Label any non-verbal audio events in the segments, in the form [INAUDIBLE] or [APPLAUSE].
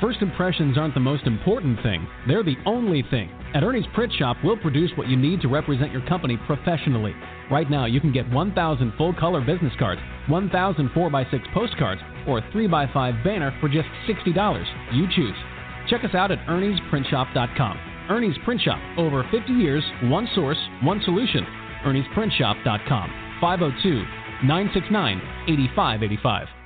First impressions aren't the most important thing, they're the only thing. At Ernie's Print Shop, we'll produce what you need to represent your company professionally. Right now, you can get 1,000 full color business cards, 1,000 4x6 postcards, or a 3x5 banner for just $60. You choose. Check us out at Ernie'sPrintShop.com. Ernie's Print Shop, over 50 years, one source, one solution. Ernie'sPrintShop.com. 502 969 8585.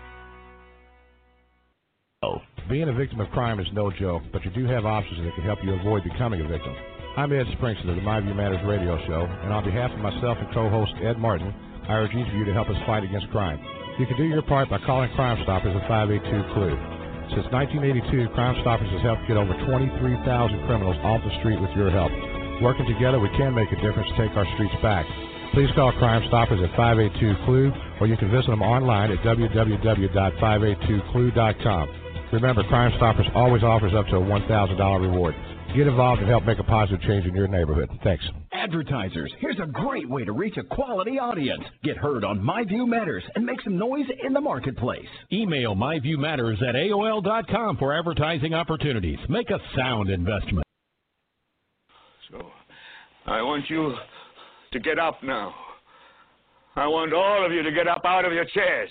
Being a victim of crime is no joke, but you do have options that can help you avoid becoming a victim. I'm Ed Springston of the My View Matters radio show, and on behalf of myself and co-host Ed Martin, I urge each of you to help us fight against crime. You can do your part by calling Crime Stoppers at 582-CLUE. Since 1982, Crime Stoppers has helped get over 23,000 criminals off the street with your help. Working together, we can make a difference to take our streets back. Please call Crime Stoppers at 582-CLUE, or you can visit them online at www.582clue.com. Remember, Crime Stoppers always offers up to a $1,000 reward. Get involved and help make a positive change in your neighborhood. Thanks. Advertisers, here's a great way to reach a quality audience. Get heard on My View Matters and make some noise in the marketplace. Email myviewmatters at AOL.com for advertising opportunities. Make a sound investment. So, I want you to get up now. I want all of you to get up out of your chairs.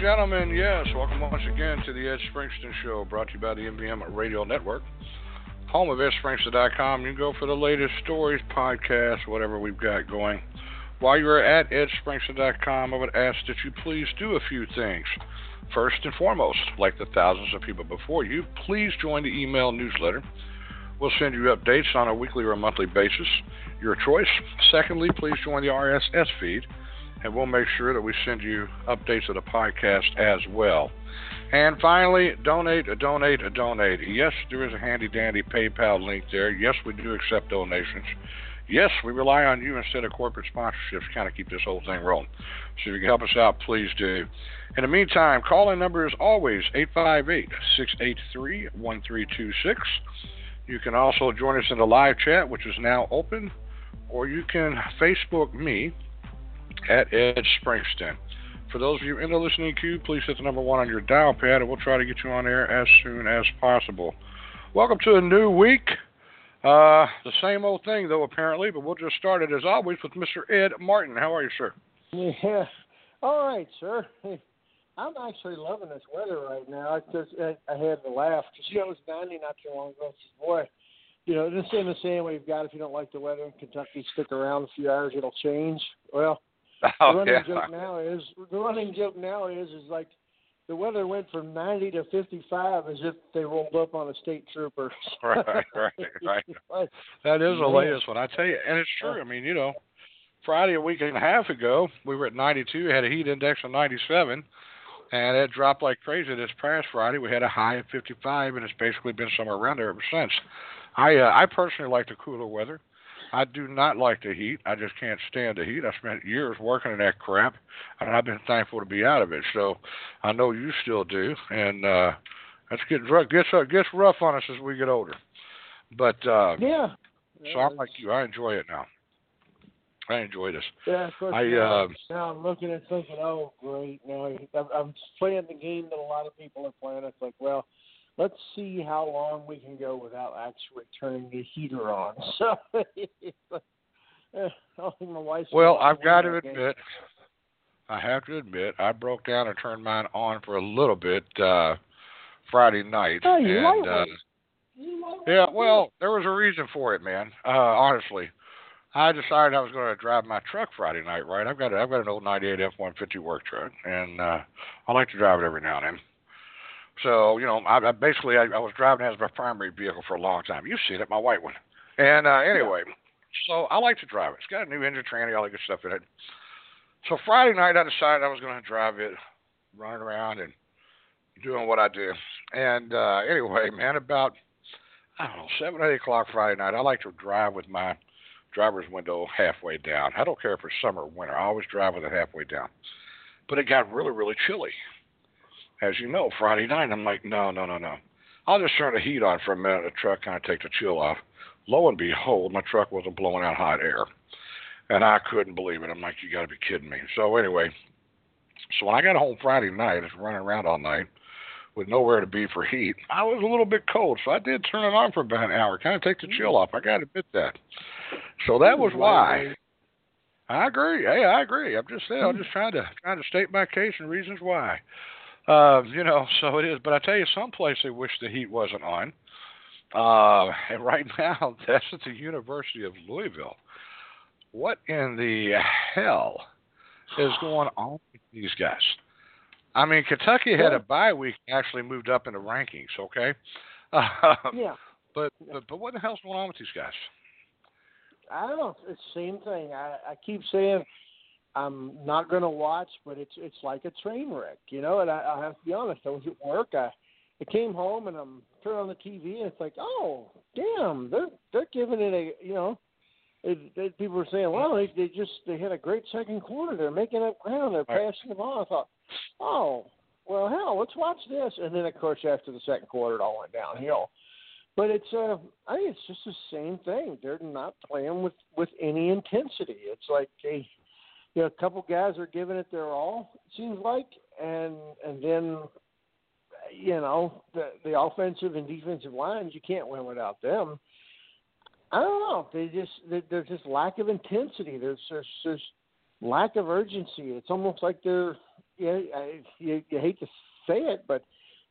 Gentlemen, yes, welcome once again to the Ed Springston Show, brought to you by the MVM Radio Network, home of EdSpringston.com. You can go for the latest stories, podcasts, whatever we've got going. While you're at EdSpringston.com, I would ask that you please do a few things. First and foremost, like the thousands of people before you, please join the email newsletter. We'll send you updates on a weekly or monthly basis, your choice. Secondly, please join the RSS feed and we'll make sure that we send you updates of the podcast as well. And finally, donate, donate, donate. Yes, there is a handy dandy PayPal link there. Yes, we do accept donations. Yes, we rely on you instead of corporate sponsorships to kind of keep this whole thing rolling. So if you can help us out, please do. In the meantime, call in number is always 858 683 1326. You can also join us in the live chat, which is now open, or you can Facebook me at Ed Springston. For those of you in the listening queue, please hit the number one on your dial pad, and we'll try to get you on air as soon as possible. Welcome to a new week. Uh, the same old thing, though, apparently, but we'll just start it as always with Mr. Ed Martin. How are you, sir? Yeah. All right, sir. [LAUGHS] I'm actually loving this weather right now. I just I, I had to laugh because you know it was 90 not too long ago. Boy, you know the same as saying we've got if you don't like the weather in Kentucky, stick around a few hours, it'll change. Well, [LAUGHS] Oh, the running yeah. joke now is the running joke now is is like the weather went from 90 to 55 as if they rolled up on a state trooper. [LAUGHS] right, right, [LAUGHS] right. Like, That is the latest one. I tell you, and it's true. I mean, you know, Friday a week and a half ago, we were at 92, had a heat index of 97, and it dropped like crazy this past Friday. We had a high of 55, and it's basically been somewhere around there ever since. I uh, I personally like the cooler weather. I do not like the heat. I just can't stand the heat. I spent years working in that crap, and I've been thankful to be out of it. So I know you still do, and uh, that's get gets uh, gets rough on us as we get older. But uh, yeah. so I'm like you. I enjoy it now. I enjoy this. Yeah, of course. I, now, uh, now I'm looking at thinking, oh, great. Now I'm playing the game that a lot of people are playing. It's like, well, let's see how long we can go without actually turning the heater on. [LAUGHS] So, it's like, I think my wife's Well, I've got to game. admit, I have to admit, I broke down and turned mine on for a little bit uh Friday night. Oh, you and like uh. Yeah, well, there was a reason for it, man. Uh honestly. I decided I was going to drive my truck Friday night. Right, I've got a, I've got an old '98 F-150 work truck, and uh, I like to drive it every now and then. So you know, I, I basically I, I was driving it as my primary vehicle for a long time. You've seen it, my white one. And uh, anyway, yeah. so I like to drive it. It's got a new engine, tranny, all that good stuff in it. So Friday night, I decided I was going to drive it, running around and doing what I do. And uh, anyway, man, about I don't know seven, eight o'clock Friday night, I like to drive with my driver's window halfway down. I don't care if it's summer or winter. I always drive with it halfway down. But it got really, really chilly. As you know, Friday night, I'm like, no, no, no, no. I'll just turn the heat on for a minute. The truck kind of take the chill off. Lo and behold, my truck wasn't blowing out hot air, and I couldn't believe it. I'm like, you got to be kidding me. So anyway, so when I got home Friday night, I was running around all night with nowhere to be for heat. I was a little bit cold, so I did turn it on for about an hour, kind of take the chill off. I got to admit that. So that was why. I agree. Hey, I agree. I'm just saying. I'm just trying to trying to state my case and reasons why. Uh, you know, so it is. But I tell you, someplace they wish the heat wasn't on. Uh, and right [LAUGHS] now, that's at the University of Louisville. What in the hell is going on with these guys? I mean, Kentucky had a bye week, actually moved up in the rankings. Okay. Uh, [LAUGHS] yeah. But, but but what the hell's going on with these guys? I don't know. It's the same thing. I, I keep saying I'm not going to watch, but it's it's like a train wreck, you know. And I, I have to be honest. I was at work. I, I came home and I'm turning on the TV, and it's like, oh, damn, they're they're giving it a, you know. It, it, people were saying, well, they, they just they had a great second quarter. They're making up ground. They're passing the ball. I thought, oh, well, hell, let's watch this. And then, of course, after the second quarter, it all went downhill. But it's, uh, I think it's just the same thing. They're not playing with with any intensity. It's like they you know, a couple guys are giving it their all. It seems like, and and then you know the the offensive and defensive lines you can't win without them. I don't know. They just there's just lack of intensity. There's there's, there's lack of urgency. It's almost like they're you, know, you you hate to say it, but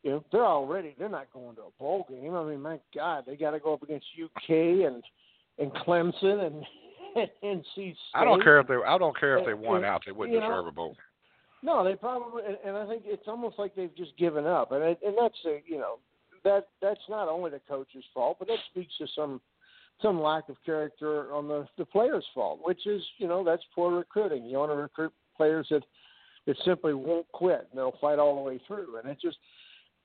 you know they're already they're not going to a bowl game. I mean, my God, they got to go up against UK and and Clemson and [LAUGHS] NC State. I don't care if they. I don't care if they won out. They wouldn't deserve know, a bowl. No, they probably, and, and I think it's almost like they've just given up, and it, and that's a, you know that that's not only the coach's fault, but that speaks to some some lack of character on the the players' fault, which is you know that's poor recruiting. You want to recruit players that that simply won't quit and they'll fight all the way through, and it just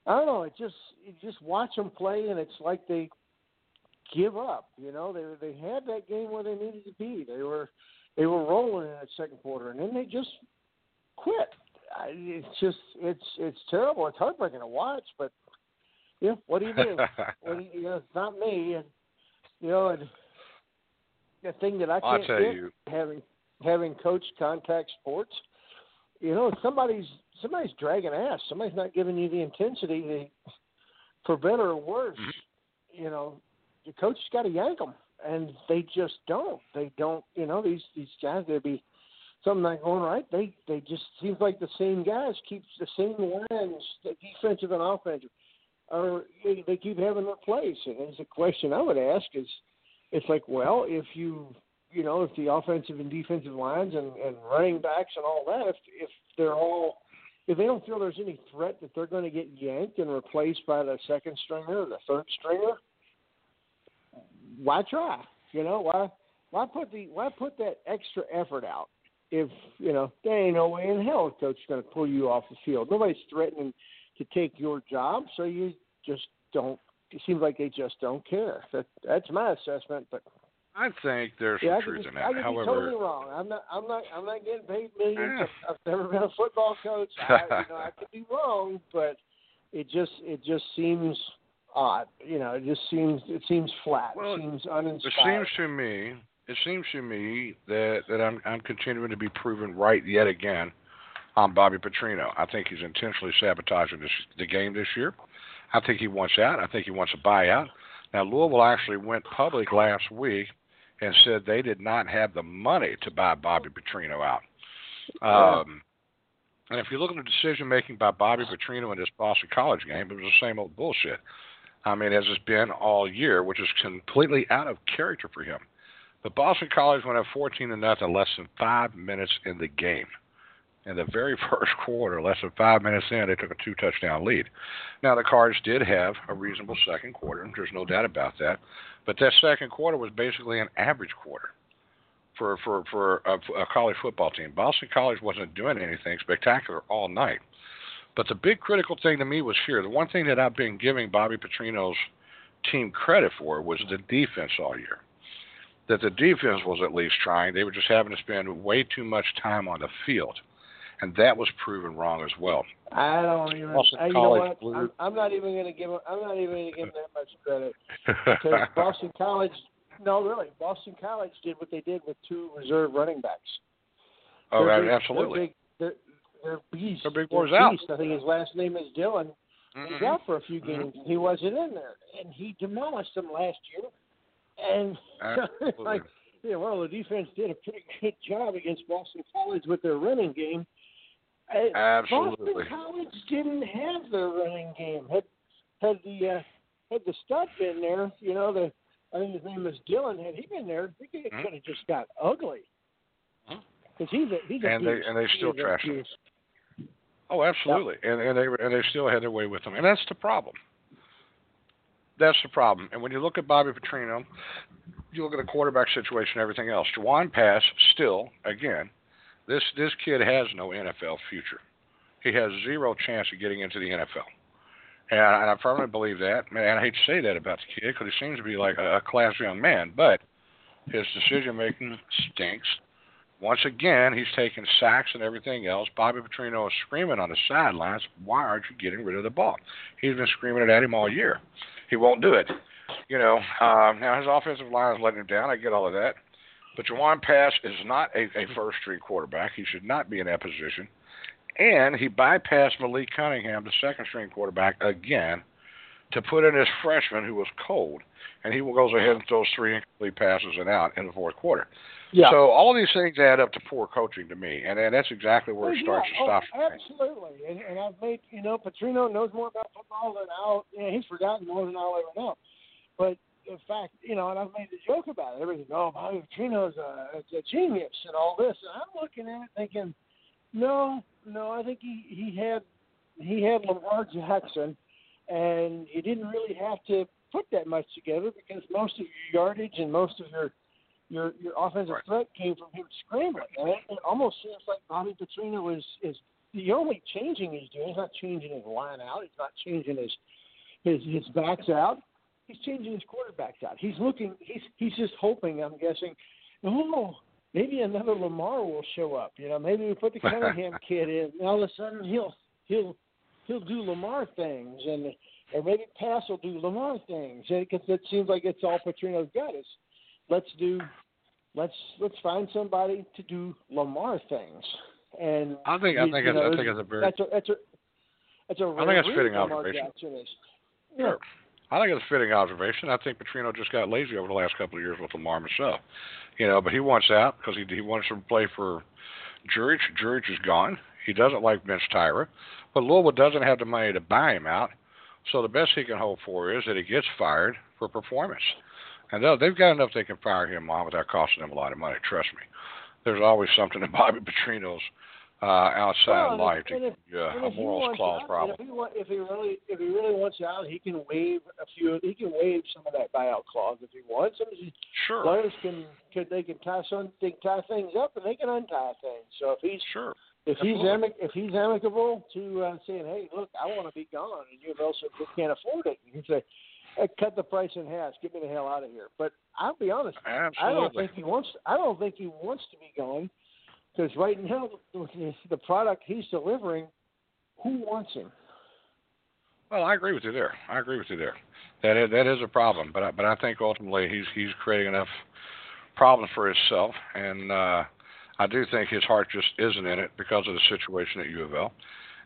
I don't know. It just you just watch them play, and it's like they give up. You know, they they had that game where they needed to be. They were they were rolling in that second quarter, and then they just quit. I, it's just it's it's terrible. It's heartbreaking to watch, but yeah, what do you do? [LAUGHS] what do you, know, it's not me, and you know, and the thing that I can't tell get, you. having having coached contact sports, you know, somebody's somebody's dragging ass. Somebody's not giving you the intensity, the, for better or worse. Mm-hmm. You know, your coach has got to yank them, and they just don't. They don't. You know, these these guys, they'd be something not going right. They they just seems like the same guys keep the same lines, the defensive and offensive, or they keep having their place. And there's a question I would ask is, it's like, well, if you you know, if the offensive and defensive lines and, and running backs and all that, if if they're all if they don't feel there's any threat that they're going to get yanked and replaced by the second stringer or the third stringer, why try? You know, why why put the why put that extra effort out if you know there ain't no way in hell a coach is going to pull you off the field. Nobody's threatening to take your job, so you just don't. It seems like they just don't care. That that's my assessment, but. I think there's yeah, some truth be, in that. I could However, be totally wrong. I'm not. I'm not. I'm not getting paid millions. Yeah. I've never been a football coach. I, you know, I could be wrong, but it just it just seems odd. You know, it just seems it seems flat. Well, it seems uninspired. It seems to me. It seems to me that that I'm I'm continuing to be proven right yet again on Bobby Petrino. I think he's intentionally sabotaging this, the game this year. I think he wants out. I think he wants a buyout. Now Louisville actually went public last week and said they did not have the money to buy Bobby Petrino out. Um, and if you look at the decision making by Bobby Petrino in this Boston College game, it was the same old bullshit. I mean, as it's been all year, which is completely out of character for him. But Boston College went up 14 to nothing less than five minutes in the game. In the very [LAUGHS] first quarter, less than five minutes in, they took a two touchdown lead. Now, the Cards did have a reasonable second quarter. There's no doubt about that. But that second quarter was basically an average quarter for, for, for a, a college football team. Boston College wasn't doing anything spectacular all night. But the big critical thing to me was here. The one thing that I've been giving Bobby Petrino's team credit for was the defense all year. That the defense was at least trying. They were just having to spend way too much time on the field. And that was proven wrong as well. I don't even. Boston I, uh, you College know what? I'm, I'm not even going to give. 'em- I'm not even going to give them that much credit [LAUGHS] because Boston College. No, really, Boston College did what they did with two reserve running backs. oh, absolutely. They're big. They're, they're beasts. Their big boy's out. I think his last name is Dillon. He's Mhm. out for a few games. and He wasn't in there, and he demolished them last year. And [LAUGHS] like, yeah, well, the defense did a pretty good job against Boston College with their running game. Absolutely. Boston College didn't have their running game. Had had the uh, had the stud been there, you know, the I think his name is Dillon. Had he been there, it could have just got ugly. Because he's a he's a And they- beast. and they still trash him. Oh, absolutely. And and they were and they still had their way with them. And that's the problem. That's the problem. And when you look at Bobby Petrino, you look at the quarterback situation, and everything else. Jawon Pass still, again, this this kid has no NFL future. He has zero chance of getting into the NFL. And I, and I firmly believe that. And I hate to say that about the kid because he seems to be like a, a class young man, but his decision making stinks. Once again, he's taking sacks and everything else. Bobby Petrino is screaming on the sidelines, why aren't you getting rid of the ball? He's been screaming it at him all year. He won't do it. You know, um, now his offensive line is letting him down. I get all of that. But Jawon Pass is not a, a first string quarterback. He should not be in that position. And he bypassed Malik Cunningham, the second string quarterback, again to put in his freshman who was cold. And he goes ahead and throws three incomplete passes and out in the fourth quarter. Yeah. So all these things add up to poor coaching to me, and, and that's exactly where it starts yeah, to stop. oh, Absolutely, and, and I've made you know Petrino knows more about football than I'll. You know, he's forgotten more than I'll ever know. But in fact, you know, and I've made the joke about it. Everything, oh, Bobby Petrino's a, a genius and all this, and I'm looking at it thinking, no, no, I think he he had he had Lamar Jackson, and he didn't really have to put that much together because most of your yardage and most of your your your offensive Right. threat came from him scrambling. And it, it almost seems like Bobby Petrino is is the only changing he's doing. He's not changing his line out. He's not changing his his his backs out. He's changing his quarterbacks out. He's looking. He's he's just hoping. I'm guessing. Oh, maybe another Lamar will show up. You know, maybe we put the [LAUGHS] Cunningham kid in. And all of a sudden he'll he'll he'll do Lamar things, and or maybe Pass will do Lamar things. Because it seems like it's all Petrino's got is let's do let's let's find somebody to do Lamar things. And I think I think you it's, I think it's a very that's a that's a that's a I think that's rare fitting observation. Yeah. Sure. I think it's a fitting observation. I think Petrino just got lazy over the last couple of years with Lamar himself. You know, but he wants out because he he wants to play for Jurich. Jurich is gone. He doesn't like Vince Tyra, but Louisville doesn't have the money to buy him out. So the best he can hope for is that he gets fired for performance. And they've got enough they can fire him on without costing him a lot of money. Trust me. There's always something in [LAUGHS] Bobby Petrino's uh, outside Well, life if- to if- you And a morals clause out, problem. If he, wa- if he really, if he really wants out, he can waive a few. He can waive some of that buyout clause if he wants. Of these Sure. players can, could they can tie some, they can tie things up and they can untie things. So if he's Sure. if he's amic, if he's amicable to uh, saying, hey, look, I want to be gone, and U of L said we can't afford it, you can say, cut the price in half, get me the hell out of here. But I'll be honest, Absolutely. I don't think he wants. I don't think he wants to be gone because right now the, the product he's delivering, who wants him? Well, I agree with you there. I agree with you there. That is, that is a problem, but I, but I think ultimately he's he's creating enough problems for himself, and uh, I do think his heart just isn't in it because of the situation at U of L.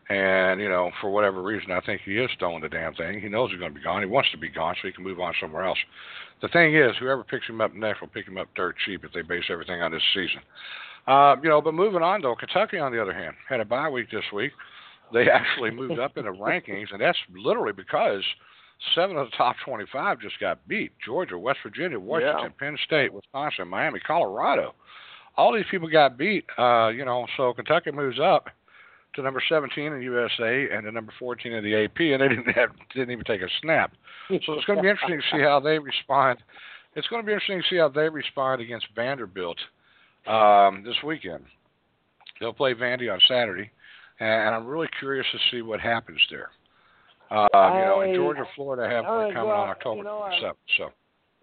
And you know, for whatever reason, I think he is throwing the damn thing. He knows he's going to be gone. He wants to be gone so he can move on somewhere else. The thing is, whoever picks him up next will pick him up dirt cheap if they base everything on this season. Uh, you know, but moving on though, Kentucky on the other hand had a bye week this week. They [LAUGHS] actually moved up in the rankings, and that's literally because seven of the top 25 just got beat. Georgia, West Virginia, Washington, Yeah. Penn State, Wisconsin, Miami, Colorado. All these people got beat. Uh, you know, so Kentucky moves up to number 17 in USA and to number 14 in the AP, and they didn't have didn't even take a snap. So it's going to be interesting to see how they respond. It's going to be interesting to see how they respond against Vanderbilt um, this weekend. They'll play Vandy on Saturday, and I'm really curious to see what happens there. Uh, you know, in Georgia, Florida have I- one coming well, on October you know, 7th. So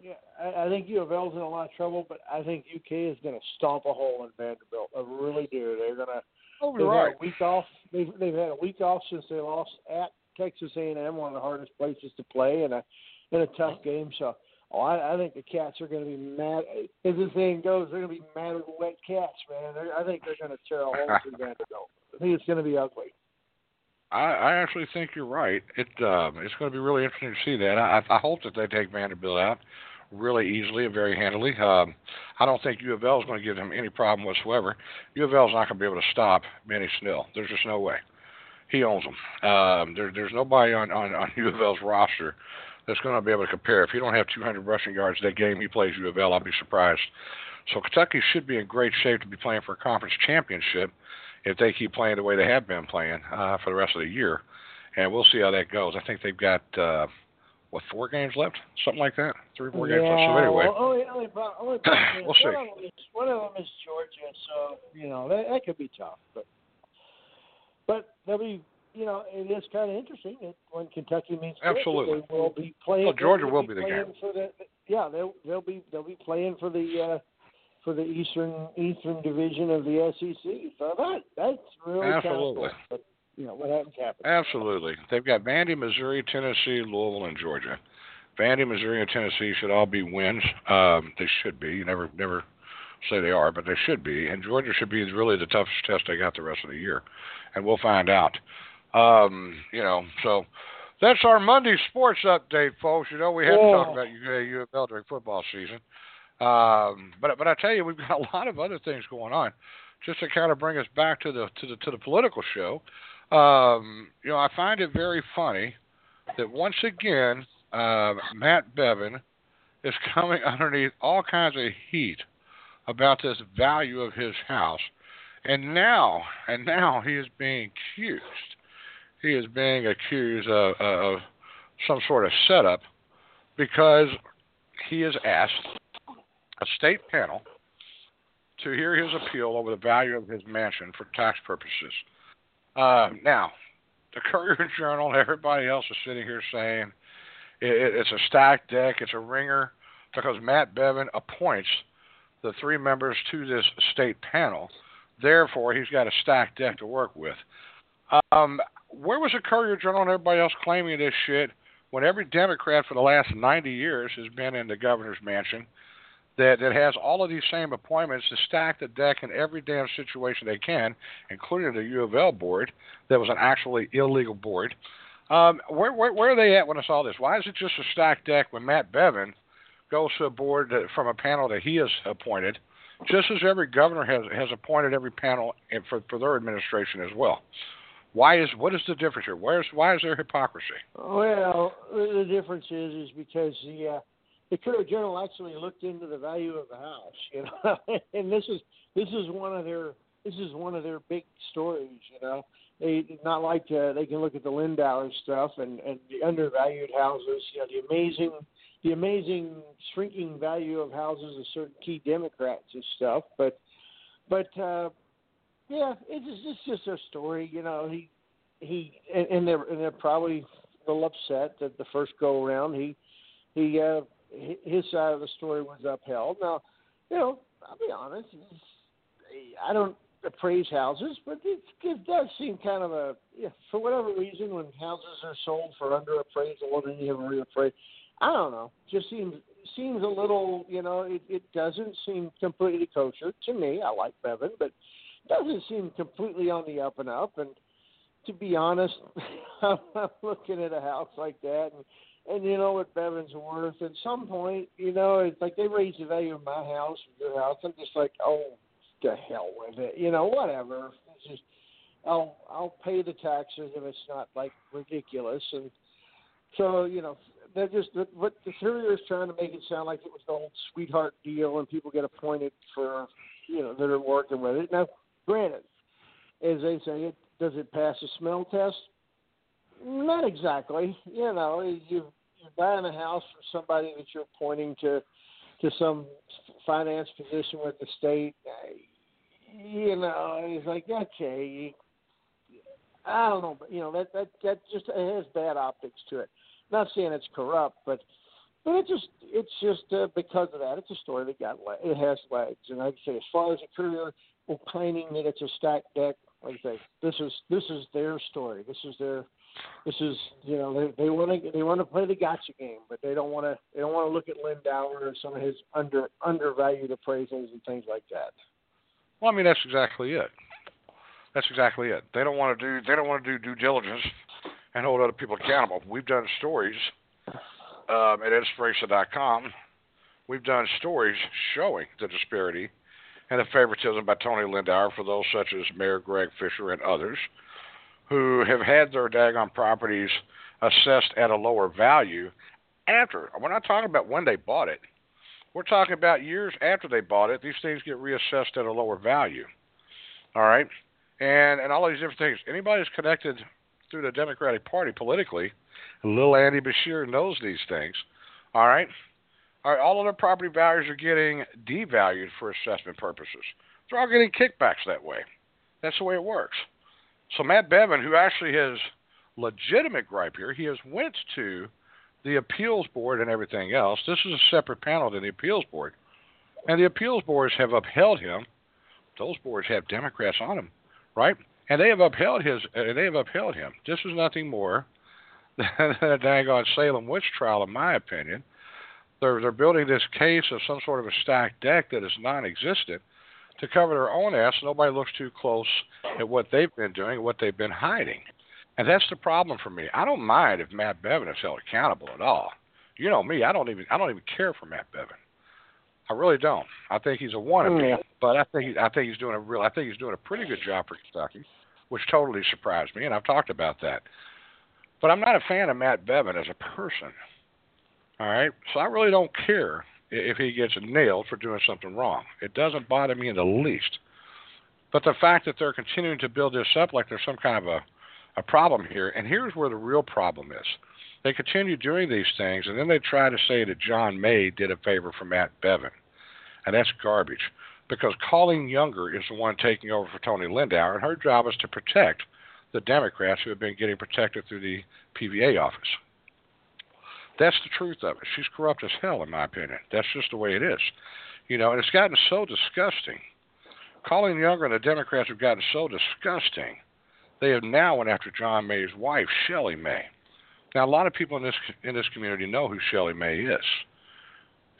Yeah, I, I think U of L's in a lot of trouble, but I think UK is going to stomp a hole in Vanderbilt. I really do. They're going to. Oh, They've you're right. had a week off. They've they've had a week off since they lost at Texas A&M, one of the hardest places to play, and a in a tough game. So, oh, I, I think the Cats are going to be mad. As the saying goes, they're going to be mad at the wet cats, man. They're, I think they're going to tear a hole through [LAUGHS] Vanderbilt. I think it's going to be ugly. I, I actually think you're right. It um, it's going to be really interesting to see that. I, I hope that they take Vanderbilt out really easily and very handily. Um, I don't think U of L is going to give him any problem whatsoever. U of L is not going to be able to stop Benny Snell. There's just no way. He owns them. Um, there, there's nobody on, on, on U of L's roster that's going to be able to compare. If he don't have 200 rushing yards that game he plays U of L, I'll be surprised. So Kentucky should be in great shape to be playing for a conference championship if they keep playing the way they have been playing uh, for the rest of the year. And we'll see how that goes. I think they've got uh, what four games left, something like that, three or four games left. So anyway, well, only only pro- only [CLEARS THROAT] problem is We'll see. One of, them is, one of them is Georgia, so you know that that could be tough. But but they'll be you know it is kind of interesting that when Kentucky meets Georgia, Absolutely. they will be playing. Well, Georgia will be the game. for the yeah they'll they'll be they'll be playing for the. uh for the eastern eastern division of the SEC, so that that's really kind of Absolutely. cool. But you know what happens happens. absolutely, they've got Vandy, Missouri, Tennessee, Louisville, and Georgia. Vandy, Missouri, and Tennessee should all be wins. Um, they should be. You never never say they are, but they should be. And Georgia should be really the toughest test they got the rest of the year, and we'll find out. Um, you know, so that's our Monday sports update, folks. You know, we had to talk about U- U of L during football season. Um, but but I tell you, we've got a lot of other things going on. Just to kind of bring us back to the to the to the political show. Um, you know, I find it very funny that once again uh, Matt Bevin is [LAUGHS] coming underneath all kinds of heat about this value of his house, and now and now he is being accused. He is being accused of, of some sort of setup because he is asked a state panel to hear his appeal over the value of his mansion for tax purposes. Uh, now, the [LAUGHS] Courier Journal everybody else is sitting here saying it, it's a stacked deck, it's a ringer, because Matt Bevin appoints the three members to this state panel. Therefore, he's got a stacked deck to work with. Um, where was the Courier Journal and everybody else claiming this shit when every Democrat for the last 90 years has been in the governor's mansion that, that has all of these same appointments to stack the deck in every damn situation they can, including the U of L board that was an actually illegal board. Um, where, where, where are they at when it's all this? Why is it just a stacked deck when Matt Bevin goes to a board that, from a panel that he has appointed, just as every governor has, has appointed every panel for, for their administration as well? Why is what is the difference here? Where's why is there hypocrisy? Well, the difference is is because the uh, the Courier Journal actually looked into the value of the house, you know, [LAUGHS] and this is this is one of their this is one of their big stories, you know. They not like uh, they can look at the Lindauer stuff and and the undervalued houses, you know, the amazing the amazing shrinking value of houses of certain key Democrats and stuff, but but uh, yeah, it's just, it's just a story, you know. He he and, and they're and they're probably a little upset that the first go around he he uh his side of the story was upheld. Now, you know, I'll be honest, I don't appraise houses, but it, it does seem kind of a yeah, for whatever reason when houses are sold for under appraisal and then you have reappraised. I don't know. Just seems seems a little, you know, it, it doesn't seem completely kosher to me. I like Bevin, but doesn't seem completely on the up and up. And to be honest, [LAUGHS] I'm looking at a house like that, and and you know what Bevin's worth. At some point, you know, it's like they raise the value of my house or your house. I'm just like, oh, to hell with it. You know, whatever. It's just I'll I'll pay the taxes if it's not like ridiculous and So you know, they're just what the Courier is trying to make it sound like it was the old sweetheart deal, and people get appointed for you know that are working with it. Now, granted, as they say, it does it pass a smell test? Not exactly. You know, you you're buying a house from somebody that you're appointing to to some finance position with the state. You know, it's like okay, I don't know, but you know that that that just it has bad optics to it. Not saying it's corrupt, but but it just it's just uh, because of that. It's a story that got it has legs, and I'd say as far as a career opining that it's a stacked deck, like I say, this is this is their story. This is their this is you know they they want to they want to play the gotcha game, but they don't want to they don't want to look at Lindauer or some of his under undervalued appraisals and things like that. Well, I mean that's exactly it. That's exactly it. They don't want to do they don't want to do due diligence and hold other people accountable. We've done stories um, at edspringston.com. We've done stories showing the disparity and the favoritism by Tony Lindauer for those such as Mayor Greg Fisher and others who have had their daggone properties assessed at a lower value after. We're not talking about when they bought it. We're talking about years after they bought it. These things get reassessed at a lower value. All right, and and all these different things. Anybody who's connected through the Democratic Party politically, little Andy Beshear knows these things. All right, all right. All of their property values are getting devalued for assessment purposes. They're all getting kickbacks that way. That's the way it works. So Matt Bevin, who actually has legitimate gripe here, he has went to the appeals board and everything else. This is a separate panel than the appeals board, and the appeals boards have upheld him. Those boards have Democrats on them, right? And they have upheld his. Uh, they have upheld him. This is nothing more [LAUGHS] than a daggone Salem witch trial, in my opinion. They're they're building this case of some sort of a stacked deck that is non-existent to cover their own ass. Nobody looks too close at what they've been doing, what they've been hiding. And that's the problem for me. I don't mind if Matt Bevin is held accountable at all. You know me, I don't even I don't even care for Matt Bevin. I really don't. I think he's a wannabe, yeah. but I think I think he's doing a real I think he's doing a pretty good job for Kentucky, which totally surprised me, and I've talked about that. But I'm not a fan of Matt Bevin as a person. All right, so I really don't care if he gets nailed for doing something wrong. It doesn't bother me in the least. But the fact that they're continuing to build this up like there's some kind of a, a problem here, and here's where the real problem is. They continue doing these things, and then they try to say that John May did a favor for Matt Bevin. And that's garbage. Because Colleen Younger is the one taking over for Tony Lindauer, and her job is to protect the Democrats who have been getting protected through the PVA office. That's the truth of it. She's corrupt as hell, in my opinion. That's just the way it is. You know, and it's gotten so disgusting. Colleen Younger and the Democrats have gotten so disgusting. They have now went after John May's wife, Shelley May. Now, a lot of people in this in this community know who Shelley May is.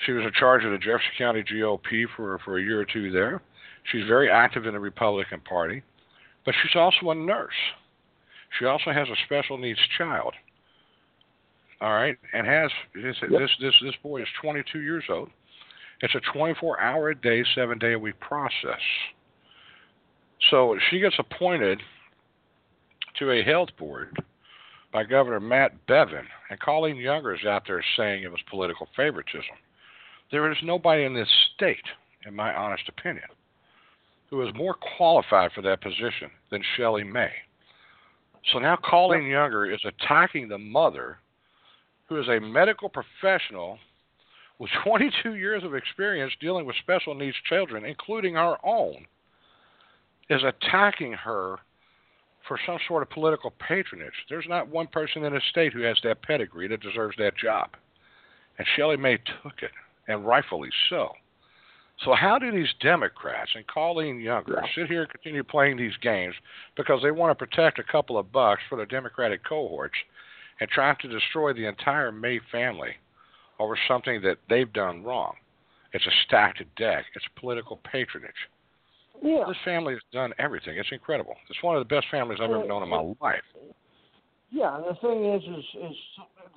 She was in charge of the Jefferson County GOP for for a year or two there. She's very active in the Republican Party, but she's also a nurse. She also has a special needs child all right, and has this yep. this this this boy is 22 years old. It's a 24 hour a day, seven day a week process. So she gets appointed to a health board by Governor Matt Bevin, and Colleen Younger is out there saying it was political favoritism. There is nobody in this state, in my honest opinion, who is more qualified for that position than Shelley May. So now Colleen Younger is attacking the mother who is a medical professional with [LAUGHS] 22 years of experience dealing with special needs children, including our own, is attacking her for some sort of political patronage. There's not one person in the state who has that pedigree that deserves that job. And Shelley May took it, and rightfully so. So, how do these Democrats and Colleen Younger yeah. sit here and continue playing these games because they want to protect a couple of bucks for the Democratic cohorts and trying to destroy the entire May family over something that they've done wrong. It's a stacked deck. It's political patronage. Yeah. This family has done everything. It's incredible. It's one of the best families I've ever known in my life. Yeah, and the thing is, is, is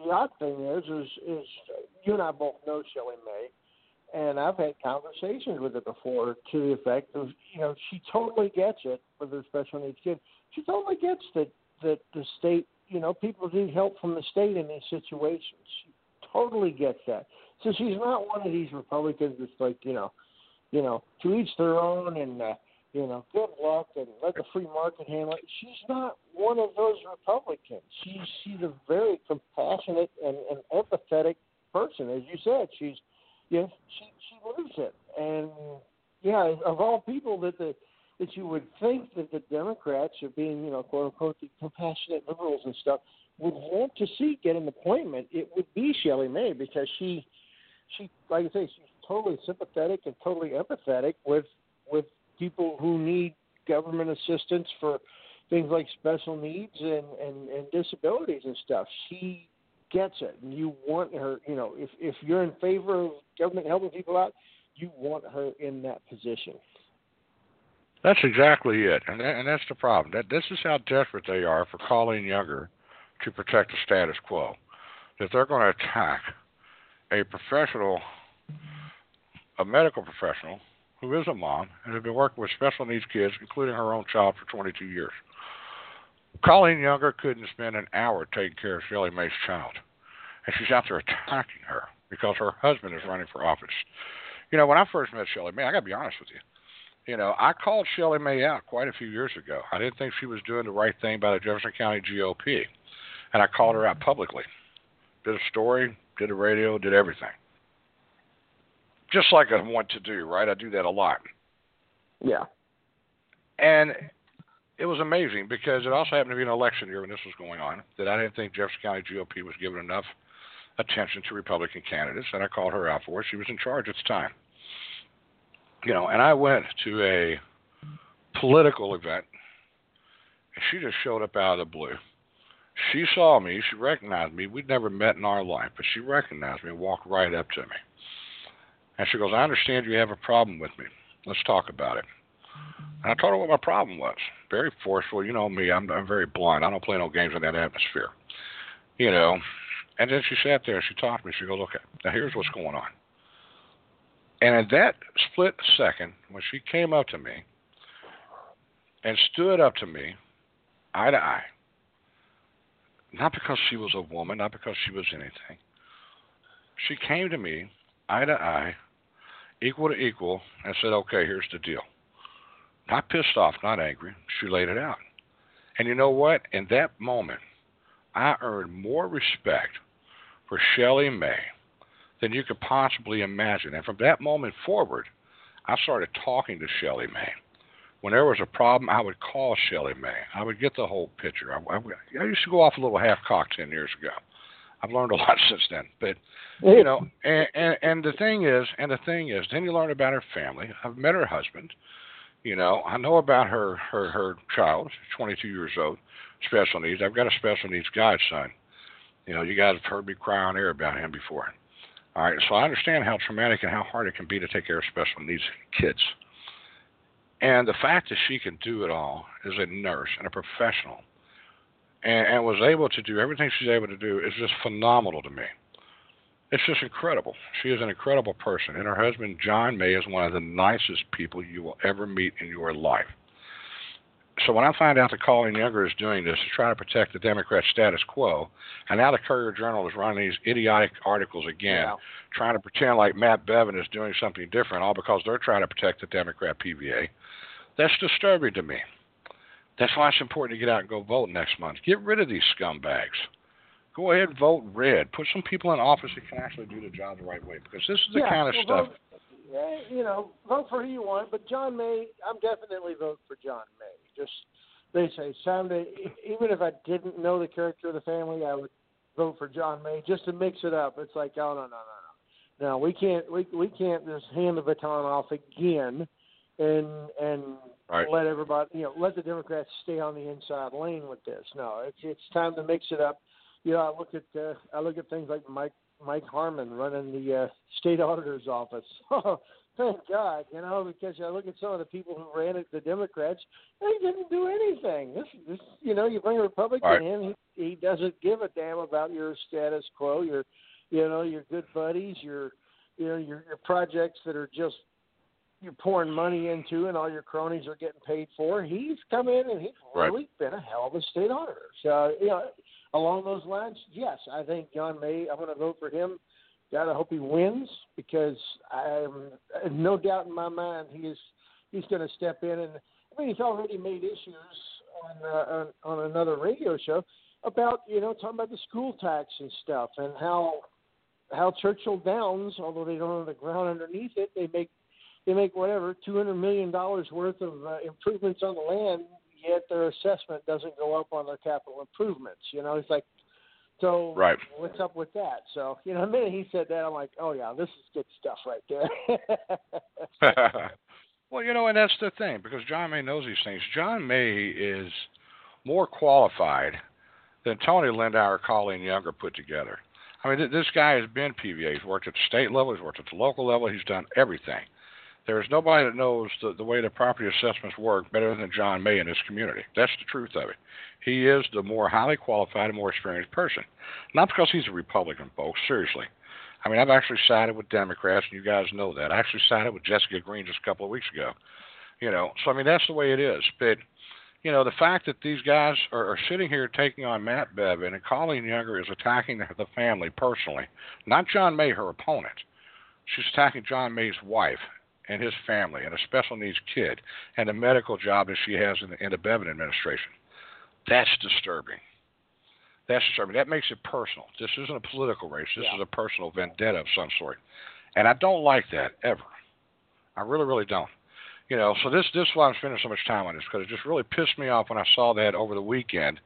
the odd thing is, is, is you and I both know Shelley May, and I've had conversations with her before to the effect of, you know, she totally gets it with her special needs kid. She totally gets that that the state you know, people need help from the state in these situations. She totally gets that. So she's not one of these Republicans that's like, you know, you know, to each their own and uh, you know, good luck and let the free market handle it. She's not one of those Republicans. She's she's a very compassionate and, and empathetic person, as you said. She's yes, she she lives it. And yeah, of all people that the that you would think that the Democrats are being, you know, quote unquote the compassionate liberals and stuff would want to see get an appointment, it would be Shelley May because she she like I say, she's totally sympathetic and totally empathetic with with people who need government assistance for things like special needs and, and, and disabilities and stuff. She gets it, and you want her. You know, if if you're in favor of government helping people out, you want her in that position. That's exactly it, and that, and that's the problem. That this is how desperate they are for Colleen Younger to protect the status quo. That they're going to attack a professional, a medical professional who is a mom and has been working with special needs kids, including her own child, for 22 years. Colleen Younger couldn't spend an hour taking care of Shelley May's child, and she's out there attacking her because her husband is running for office. You know, when I first met Shelley May, I got to be honest with you. You know, I called Shelley May out quite a few years ago. I didn't think she was doing the right thing by the Jefferson County GOP, and I called her out mm-hmm. publicly. Did a story, did a radio, did everything just like I want to do, right? I do that a lot. Yeah. And it was amazing because it also happened to be an election year when this was going on that I didn't think Jefferson County GOP was giving enough attention to Republican candidates, and I called her out for it. She was in charge at the time. You know, and I went to a political event, and she just showed up out of the blue. She saw me, she recognized me. We'd never met in our life, but she recognized me and walked right up to me. And she goes, I understand you have a problem with me. Let's talk about it. And I told her what my problem was. Very forceful. You know me, I'm, I'm very blunt. I don't play no games in that atmosphere. You know. And then she sat there and she talked to me. She goes, okay, now here's what's going on. And in that split second, when she came up to me and stood up to me, eye to eye, not because she was a woman, not because she was anything, she came to me eye to eye equal to equal, and said, okay, here's the deal. Not pissed off, not angry. She laid it out. And you know what? In that moment, I earned more respect for Shelley May than you could possibly imagine. And from that moment forward, I started talking to Shelley May. When there was a problem, I would call Shelley May. I would get the whole picture. I, I, I used to go off a little half cocked 10 years ago. I've learned a [LAUGHS] lot since then. But you know, and, and and the thing is, and the thing is, then you learn about her family. I've met her husband. You know, I know about her her her child, 22 years old, special needs. I've got a special needs godson. You know, you guys have heard me cry on air about him before. All right, so I understand how traumatic and how hard it can be to take care of special needs kids. And the fact that she can do it all as a nurse and a professional and, and was able to do everything she's able to do is just phenomenal to me. It's just incredible. She is an incredible person, and her husband John May is one of the nicest people you will ever meet in your life. So when I find out that Colleen Younger is doing this to try to protect the Democrat status quo, and now the Courier Journal is running these idiotic articles again, yeah. trying to pretend like Matt Bevin is doing something different, all because they're trying to protect the Democrat PVA, that's disturbing to me. That's why it's important to get out and go vote next month. Get rid of these scumbags. Go ahead, vote red. Put some people in office that can actually do the job the right way because this is the yeah, kind of well, stuff. Vote, yeah, you know, vote for who you want, but John May, I'm definitely vote for John May. Just they say someday, even if I didn't know the character of the family, I would vote for John May just to mix it up. It's like, oh no, no, no, no, no, we can't, we we can't just hand the baton off again and and right. let everybody, you know, let the Democrats stay on the inside lane with this. No, it's it's time to mix it up. You know, I look at uh, I look at things like Mike Mike Harmon running the uh, state auditor's office. [LAUGHS] Thank God, you know, because I look at some of the people who ran it, the Democrats, they didn't do anything. This, this, you know, you bring a Republican right. in, he he doesn't give a damn about your status quo, your, you know, your good buddies, your, you know, your your projects that are just you're pouring money into and all your cronies are getting paid for. He's come in and he's right. really been a hell of a state auditor. So you know, along those lines, yes, I think John May. I'm going to vote for him. God, I hope he wins because I'm no doubt in my mind he is he's going to step in and I mean he's already made issues on, uh, on on another radio show about you know talking about the school tax and stuff and how how Churchill Downs, although they don't own the ground underneath it, they make they make whatever two hundred million dollars worth of uh, improvements on the land, yet their assessment doesn't go up on their capital improvements. You know, it's like, so right. what's up with that? So you know, the minute he said that, I'm like, oh yeah, this is good stuff right there. [LAUGHS] well, you know, and that's the thing because John May knows these things. John May is more qualified than Tony Lindauer, Colleen Younger put together. I mean, this guy has been PVA. He's worked at the state level. He's worked at the local level. He's done everything. There is nobody that knows the, the way the property assessments work better than John May in this community. That's the truth of it. He is the more highly qualified and more experienced person. Not because he's a Republican, folks. Seriously. I mean, I've actually sided with Democrats, and you guys know that. I actually sided with Jessica Green just a couple of weeks ago. You know, so I mean, that's the way it is. But you know, the fact that these guys are, are sitting here taking on Matt Bevin and Colleen Younger is attacking [LAUGHS] the family personally, not John May, her opponent. She's attacking John May's wife and his family and a special needs kid and the medical job that she has in the, in the Bevin administration. That's disturbing. That's disturbing. That makes it personal. This isn't a political race. This yeah. is a personal vendetta of some sort. And I don't like that ever. I really, really don't you know, so this this is why I'm spending so much time on this because it just really pissed me off when I saw that over the weekend.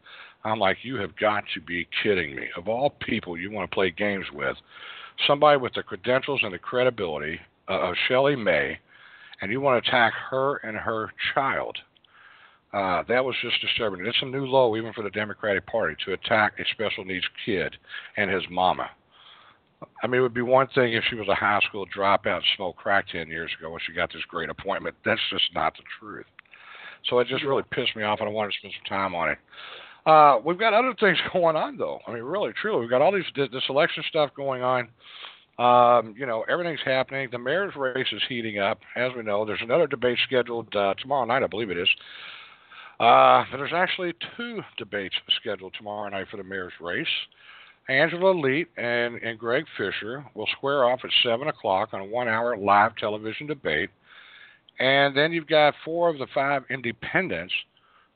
I'm like, you have got to be kidding me! Of all people you want to play games with, somebody with the credentials and the credibility uh, of Shelley May, and you want to attack her and her child. Uh, that was just disturbing. It's a new low even for the Democratic Party to attack a special needs kid and his mama. I mean, it would be one thing if she was a high school dropout and smoked crack 10 years ago when she got this great appointment. That's just not the truth. So it just really pissed me off, and I wanted to spend some time on it. Uh, we've got other things [LAUGHS] going on, though. I mean, really, truly, we've got all these this election stuff going on. Um, you know, everything's happening. The mayor's race is heating up, as we know. There's another debate scheduled uh, tomorrow night, I believe it is. Uh, there's actually two debates scheduled tomorrow night for the mayor's race. Angela Leet and, and Greg Fisher will square off at 7 o'clock on a one hour live television debate. And then you've got four of the five independents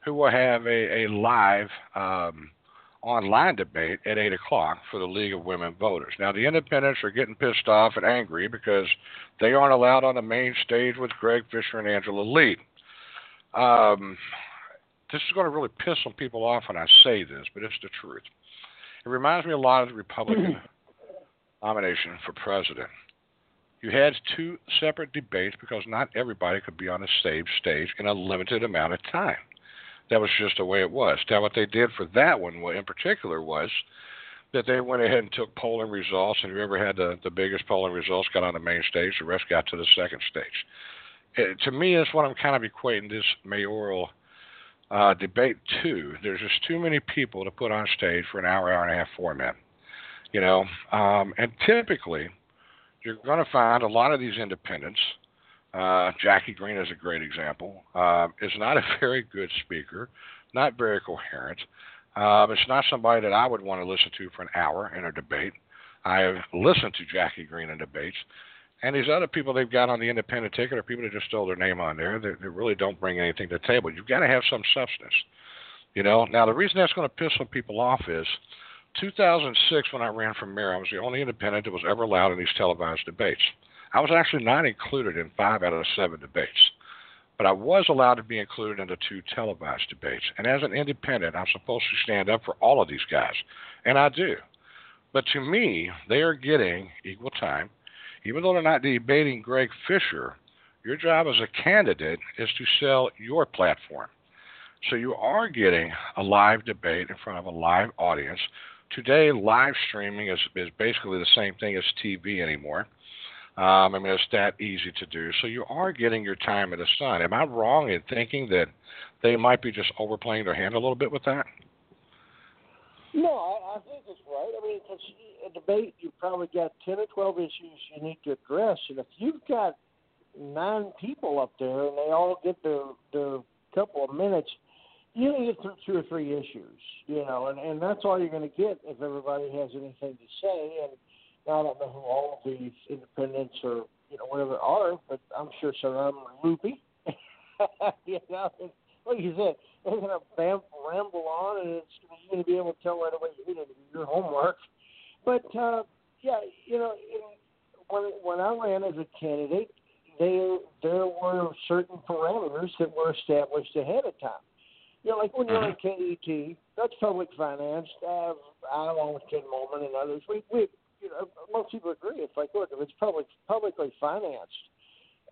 who will have a, a live um, online debate at 8 o'clock for the League of Women Voters. Now, the independents are getting pissed off and angry because they aren't allowed on the main stage with Greg Fisher and Angela Leet. Um, this is going to really piss some people off when I say this, but it's the truth. It reminds me a lot of the Republican [CLEARS THROAT] nomination for president. You had two separate debates because not everybody could be on the same stage in a limited amount of time. That was just the way it was. Now, what they did for that one in particular was that they went ahead and took polling results, and whoever had the, the biggest polling results got on the main stage. The rest got to the second stage. It, to me, that's what I'm kind of equating this mayoral uh, debate to. there's just too many people to put on stage for an hour, hour and a half format. You know, um, and typically you're going to find a lot of these independents. Uh, Jackie Green is a great example. Uh, is not a [LAUGHS] very good speaker, not very coherent. Uh, it's not somebody that I would want to listen to for an hour in a debate. I have listened to Jackie Green in debates, and these other people they've got on the independent ticket are people that just stole their name on there They, that really don't bring anything to the table. You've got to have some substance. You know, now the reason that's going to piss some people off is 2006 when I ran for mayor, I was the only independent that was ever allowed in these televised debates. I was actually not included in five out of seven debates, but I was allowed to be included in the two televised debates. And as an independent, I'm supposed to stand up for all of these guys, and I do. But to me, they are getting equal time even though they're not debating Greg Fisher, your job as a candidate is to sell your platform. So you are getting a live debate in front of a live audience. Today, live streaming is, is basically the same thing as TV anymore. Um, I mean, it's that easy to do. So you are getting your time in the sun. Am I wrong in thinking that they might be just overplaying their hand a little bit with that? No, I, I think it's right. I mean, because a debate, you've probably got 10 or 12 issues you need to address. And if you've got nine people up there and they all get their, their couple of minutes, you only get through two or three issues, you know, and, and that's all you're going to get if everybody has anything to say. And I don't know who all of these independents or you know whatever are, but I'm sure some of them are loopy. [LAUGHS] you know, and like you said, they're going to bam, ramble on, and it's you're going to be able to tell right away you didn't do your homework. But uh, yeah, you know, in, when when I ran as a candidate, there there were certain parameters that were established ahead of time. You know, like when you're on KET, that's public financed. Uh, I, along with Ken Molman and others, we, we, you know, most people agree. It's like, look, if it's public, publicly financed,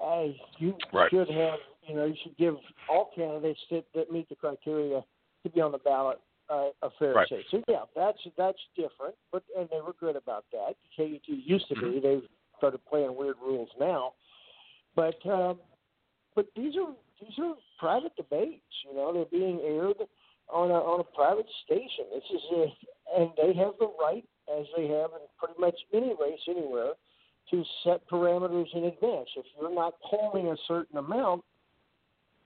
uh, you right. should have, you know, you should give all candidates that, that meet the criteria to be on the ballot uh, a fair right. shake. So yeah, that's that's different, but and they were good about that. KET used to be. Mm-hmm. They've started playing weird rules now, but um, but these are these are private debates. You know, they're being aired on a on a private station. This is a, and they have the right, as they have in pretty much any race anywhere, to set parameters in advance. If you're not polling a certain amount,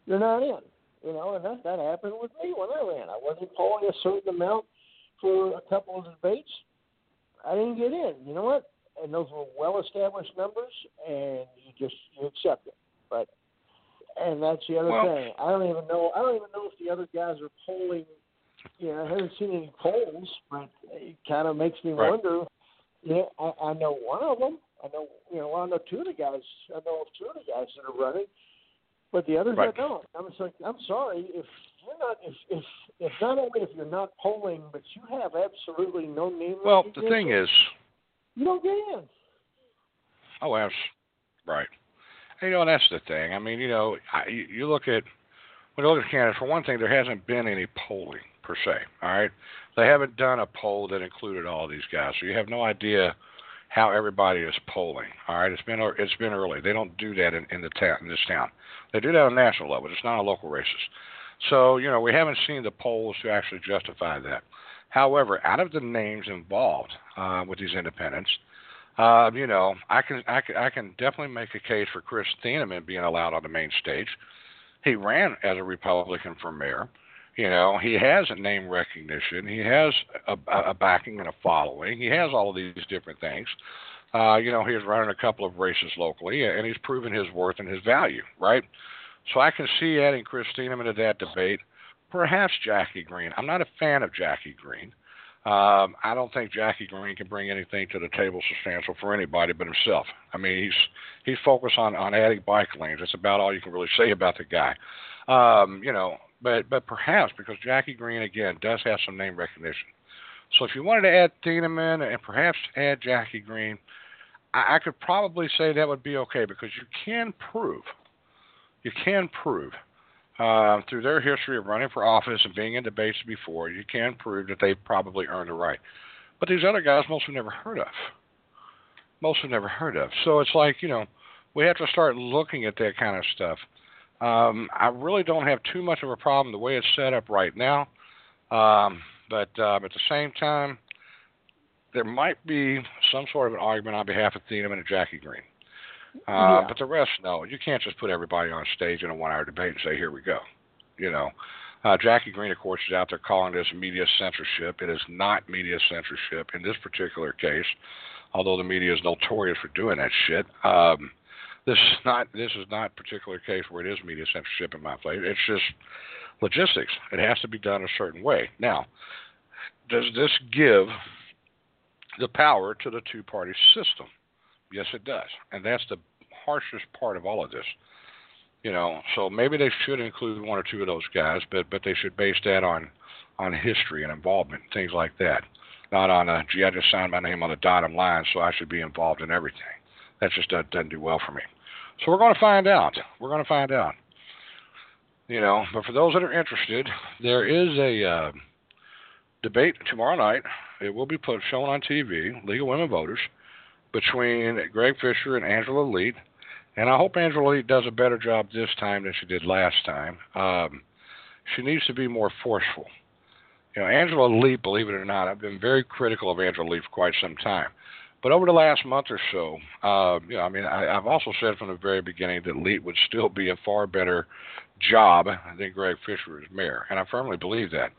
you're not in. You know, and that that happened with me when I ran. I wasn't polling a certain amount for a couple of debates. I didn't get in. You know what? And those were well established numbers, and you just you accept it. But and that's the other well, thing. I don't even know. I don't even know if the other guys are polling. You know, I haven't seen any polls, but it kind of makes me right. wonder. Yeah, I, I know one of them. I know, you know, I know two of the guys. I know two of the guys that are running, but the others right. I don't. I'm just like, I'm sorry if you're not. If if if not only if you're not polling, but you have absolutely no name. Well, the thing is, you don't get in. Oh, that's right. You know, and that's the thing. I mean, you know, I, you, you look at when you look at Canada. For one thing, there hasn't been any polling per se. All right, they haven't done a poll that included all these guys, so you have no idea how everybody is polling. All right, it's been it's been early. They don't do that in, in the town in this town. They do that on a national level. It's not on local races. So you know, we haven't seen the polls to actually justify that. However, out of the names involved uh, with these independents, uh, you know, I can, I can I can definitely make a case for Chris Thieneman being allowed on the main stage. He ran as a Republican for mayor. You know, he has a name recognition. He has a, a backing and a following. He has all of these different things. Uh, you know, he's running a couple of races locally, and he's proven his worth and his value, right? So I can see adding Chris Thieneman to that debate. Perhaps Jackie Green. I'm not a fan of Jackie Green. Um, I don't think Jackie Green can bring anything to the table substantial for anybody but himself. I mean, he's he's focused on on adding bike lanes. That's about all you can really say about the guy. Um, you know, but but perhaps because Jackie Green again does have some name recognition. So if you wanted to add Thieneman and perhaps add Jackie Green, I, I could probably say that would be okay because you can prove, you can prove uh, through their history of running for office and being in debates before, you can prove that they've probably earned a right. But these other guys, most have never heard of. Most have never heard of. So it's like, you know, we have to start looking at that kind of stuff. Um, I really don't have too much of a problem the way it's set up right now. Um, but uh, at the same time, there might be some sort of an argument on behalf of Thieneman and Jackie Green. Uh, Yeah. But the rest, no. You can't just put everybody on stage in a one-hour debate and say, "Here we go." You know, uh, Jackie Green, of course, is out there calling this media censorship. It is not media censorship in this particular case, although the media is notorious for doing that shit. Um, this is not this is not a particular case where it is media censorship in my place. It's just logistics. It has to be done a certain way. Now, does this give the power to the two-party system? Yes, it does, and that's the harshest part of all of this. You know, so maybe they should include one or two of those guys, but but they should base that on on history and involvement, things like that, not on a gee, I just signed my name on the dotted line, so I should be involved in everything. That just doesn't, doesn't do well for me. So we're going to find out. We're going to find out. You know, but for those that are interested, there is a uh, debate tomorrow night. It will be put shown on TV, League of Women Voters, between Greg Fisher and Angela Leet. And I hope Angela Leet does a better job this time than she did last time. Um, she needs to be more forceful. You know, Angela Leet, believe it or not, I've been very critical of Angela Leet for quite some time. But over the last month or so, uh, you know, I mean, I, I've also said from the very beginning that Leet would still be a far better job than Greg Fisher as mayor, and I firmly believe that.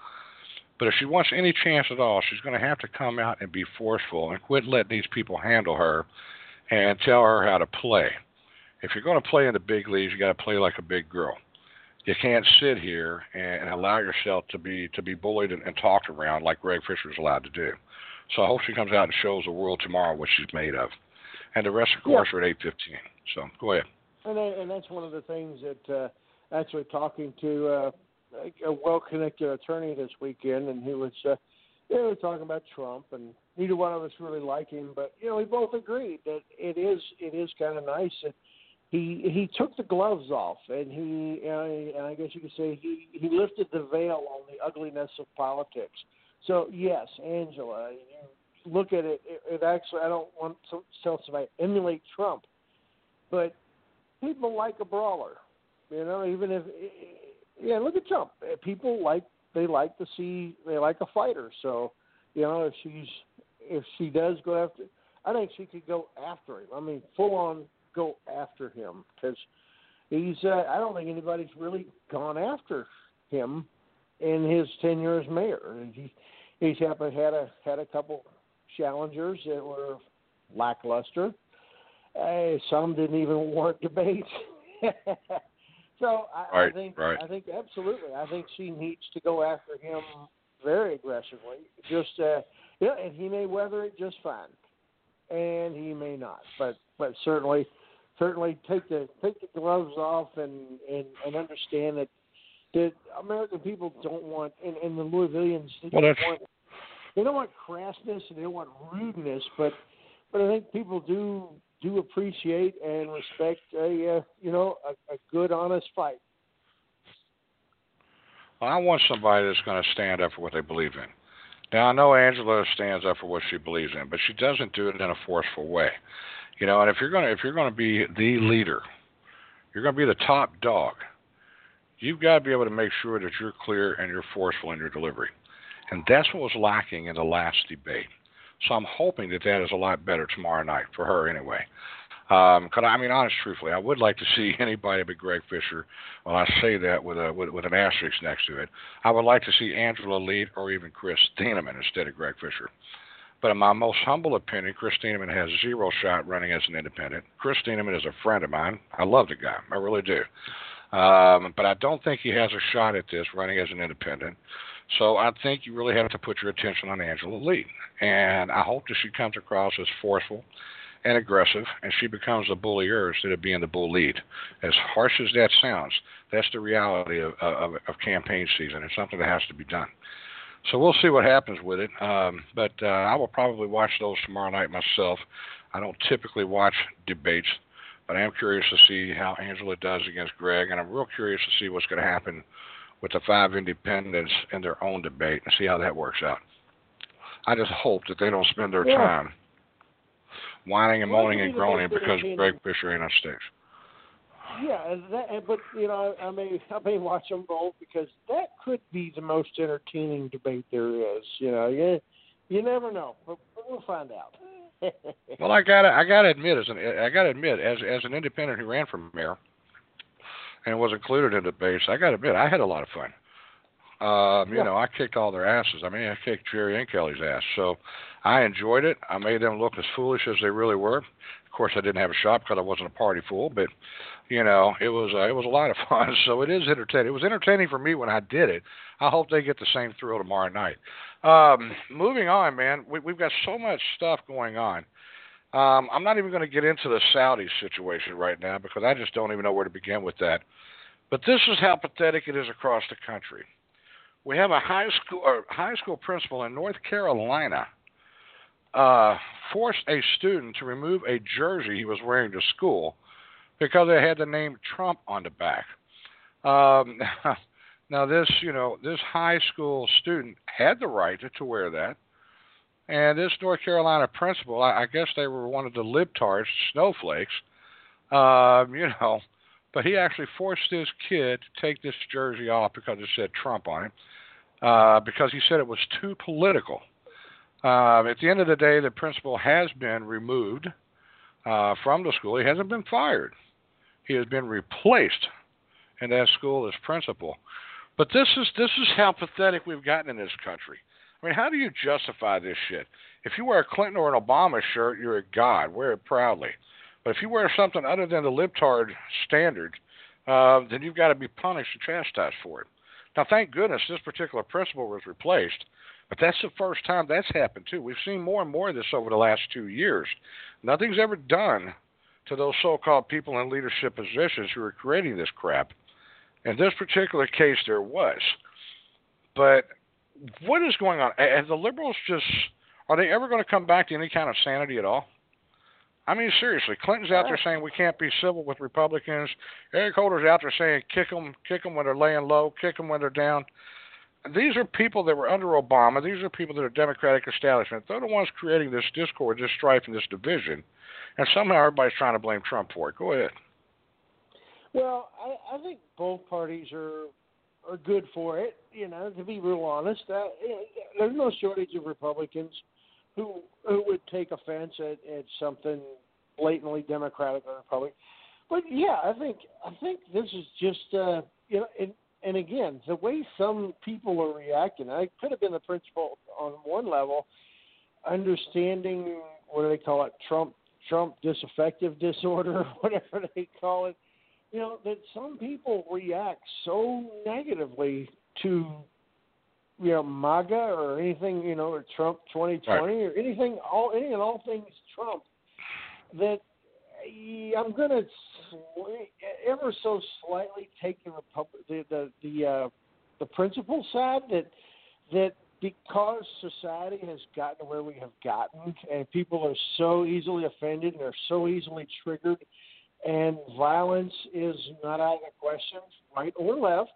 But if she wants any chance at all, she's going to have to come out and be forceful and quit letting these people handle her and tell her how to play. If you're going to play in the big leagues, you got to play like a big girl. You can't sit here and allow yourself to be to be bullied and, and talked around like Greg Fisher is allowed to do. So I hope she comes out and shows the world tomorrow what she's made of. And the rest, of course, yeah. are at eight fifteen. So go ahead. And and that's one of the things that uh, actually talking to uh, a well-connected attorney this weekend, and he was uh, you know talking about Trump, and neither one of us really like him, but you know we both agreed that it is it is kind of nice that he he took the gloves off, and he and I guess you could say he he lifted the veil on the ugliness of politics. So yes, Angela, look at it. It, it actually I don't want to tell somebody emulate Trump, but people like a brawler. You know, even if yeah, look at Trump. People like they like to see they like a fighter. So, you know, if she's if she does go after, I think she could go after him. I mean, full on go after him because he's. Uh, I don't think anybody's really gone after him in his tenure as mayor. He he's had a had a couple challengers that were lackluster. Uh, some didn't even warrant debate. [LAUGHS] so I, right, I think right. I think absolutely. I think she needs to go after him very aggressively. Just uh, yeah, and he may weather it just fine, and he may not. But but certainly certainly take the take the gloves off and and, and understand that that American people don't want and, and the Louisvillians they well, don't want they don't want crassness and they don't want rudeness, but but I think people do do appreciate and respect a uh, you know a, a good honest fight. Well, I want somebody that's going to stand up for what they believe in. Now I know Angela stands up for what she believes in, but she doesn't do it in a forceful way. You know, and if you're gonna if you're gonna be the leader, you're gonna be the top dog. You've got to be able to make sure that you're clear and you're forceful in your delivery, and that's what was lacking in the last debate. So I'm hoping that that is a lot better tomorrow night for her anyway. Um, cause I mean, honest, truthfully, I would like to see [LAUGHS] anybody but Greg Fisher. Well, I say that with a with, with an asterisk next to it. I would like to see Angela Leet or even Chris Thieneman instead of Greg Fisher. But in my most humble opinion, Chris Thieneman has zero shot running as an independent. Chris Thieneman is a friend of mine. I love the guy. I really do. Um, but I don't think he has a shot at this running as an independent. So I think you really have to put your attention on Angela Leet. And I hope that she comes across as forceful and aggressive, and she becomes a bullier instead of being the bull lead. As harsh as that sounds, that's the reality of, of, of campaign season. It's something that has to be done. So we'll see what happens with it. Um, but uh, I will probably watch those tomorrow night myself. I don't typically watch debates, but I am curious to see how Angela does against Greg, and I'm real curious to see what's going to happen with the five independents in their own debate and see how that works out. I just hope that they don't spend their yeah. time whining and well, moaning and groaning because Greg Fisher ain't on stage. Yeah, that, but you know, I may I may watch them both because that could be the most entertaining debate there is. You know, you you never know, but, but we'll find out. Well, I gotta I gotta admit as an I gotta admit as as an independent who ran for mayor and was included in the base, I gotta admit I had a lot of fun. Um, you yeah. know, I kicked all their asses. I mean, I kicked Jerry and Kelly's ass. So I enjoyed it. I made them look as foolish as they really were. Of course, I didn't have a shot because I wasn't a party fool, but you know, it was uh, it was a lot of [LAUGHS] fun. So it is entertaining. It was entertaining for me when I did it. I hope they get the same thrill tomorrow night. Um, moving on, man, we, we've got so much stuff going on. Um, I'm not even going to get into the Saudi situation right now because I just don't even know where to begin with that. But this is how pathetic it is across the country. We have a high school high school principal in North Carolina uh, forced a student to remove a jersey he was wearing to school because it had the name Trump on the back. Um, [LAUGHS] now, this you know this high school student had the right to, to wear that, and this North Carolina principal, I, I guess they were one of the libtards, snowflakes, um, you know, but he actually forced this kid to take this jersey off because it said Trump on it, uh, because he said it was too political. Uh, at the end of the day, the principal has been removed uh, from the school. He hasn't been fired. He has been replaced in that school as principal. But this is this is how pathetic we've gotten in this country. I mean, how do you justify this shit? If you wear a Clinton or an Obama shirt, you're a god. Wear it proudly. But if you wear something other than the libtard standard, uh, then you've got to be punished and chastised for it. Now, thank goodness this particular principal was replaced, but that's the first time that's happened too. We've seen more and more of this over the last two years. Nothing's ever done to those so-called people in leadership positions who are creating this crap. In this particular case, there was. But what is going on? Have the liberals just are they ever going to come back to any kind of sanity at all? I mean, seriously, Clinton's out there saying we can't be civil with Republicans. Eric Holder's out there saying kick them, kick them when they're laying low, kick them when they're down. These are people that were under Obama. These are people that are Democratic establishment. They're the ones creating this discord, this strife, and this division. And somehow everybody's trying to blame Trump for it. Go ahead. Well, I, I think both parties are are good for it. You know, to be real honest, uh, there's no shortage of Republicans who who would take offense at, at something blatantly Democratic or Republican. But yeah, I think I think this is just uh, you know, and, and again, the way some people are reacting, I could have been the principal on one level, understanding what do they call it, Trump Trump disaffective disorder, [LAUGHS] whatever they call it. You know that some people react so negatively to you know MAGA or anything you know or Trump 2020 right. or anything all any and all things Trump that I'm going to ever so slightly take the Republic the the the, uh, the principle side that that because society has gotten where we have gotten and people are so easily offended and are so easily triggered and violence is not out of the question right or left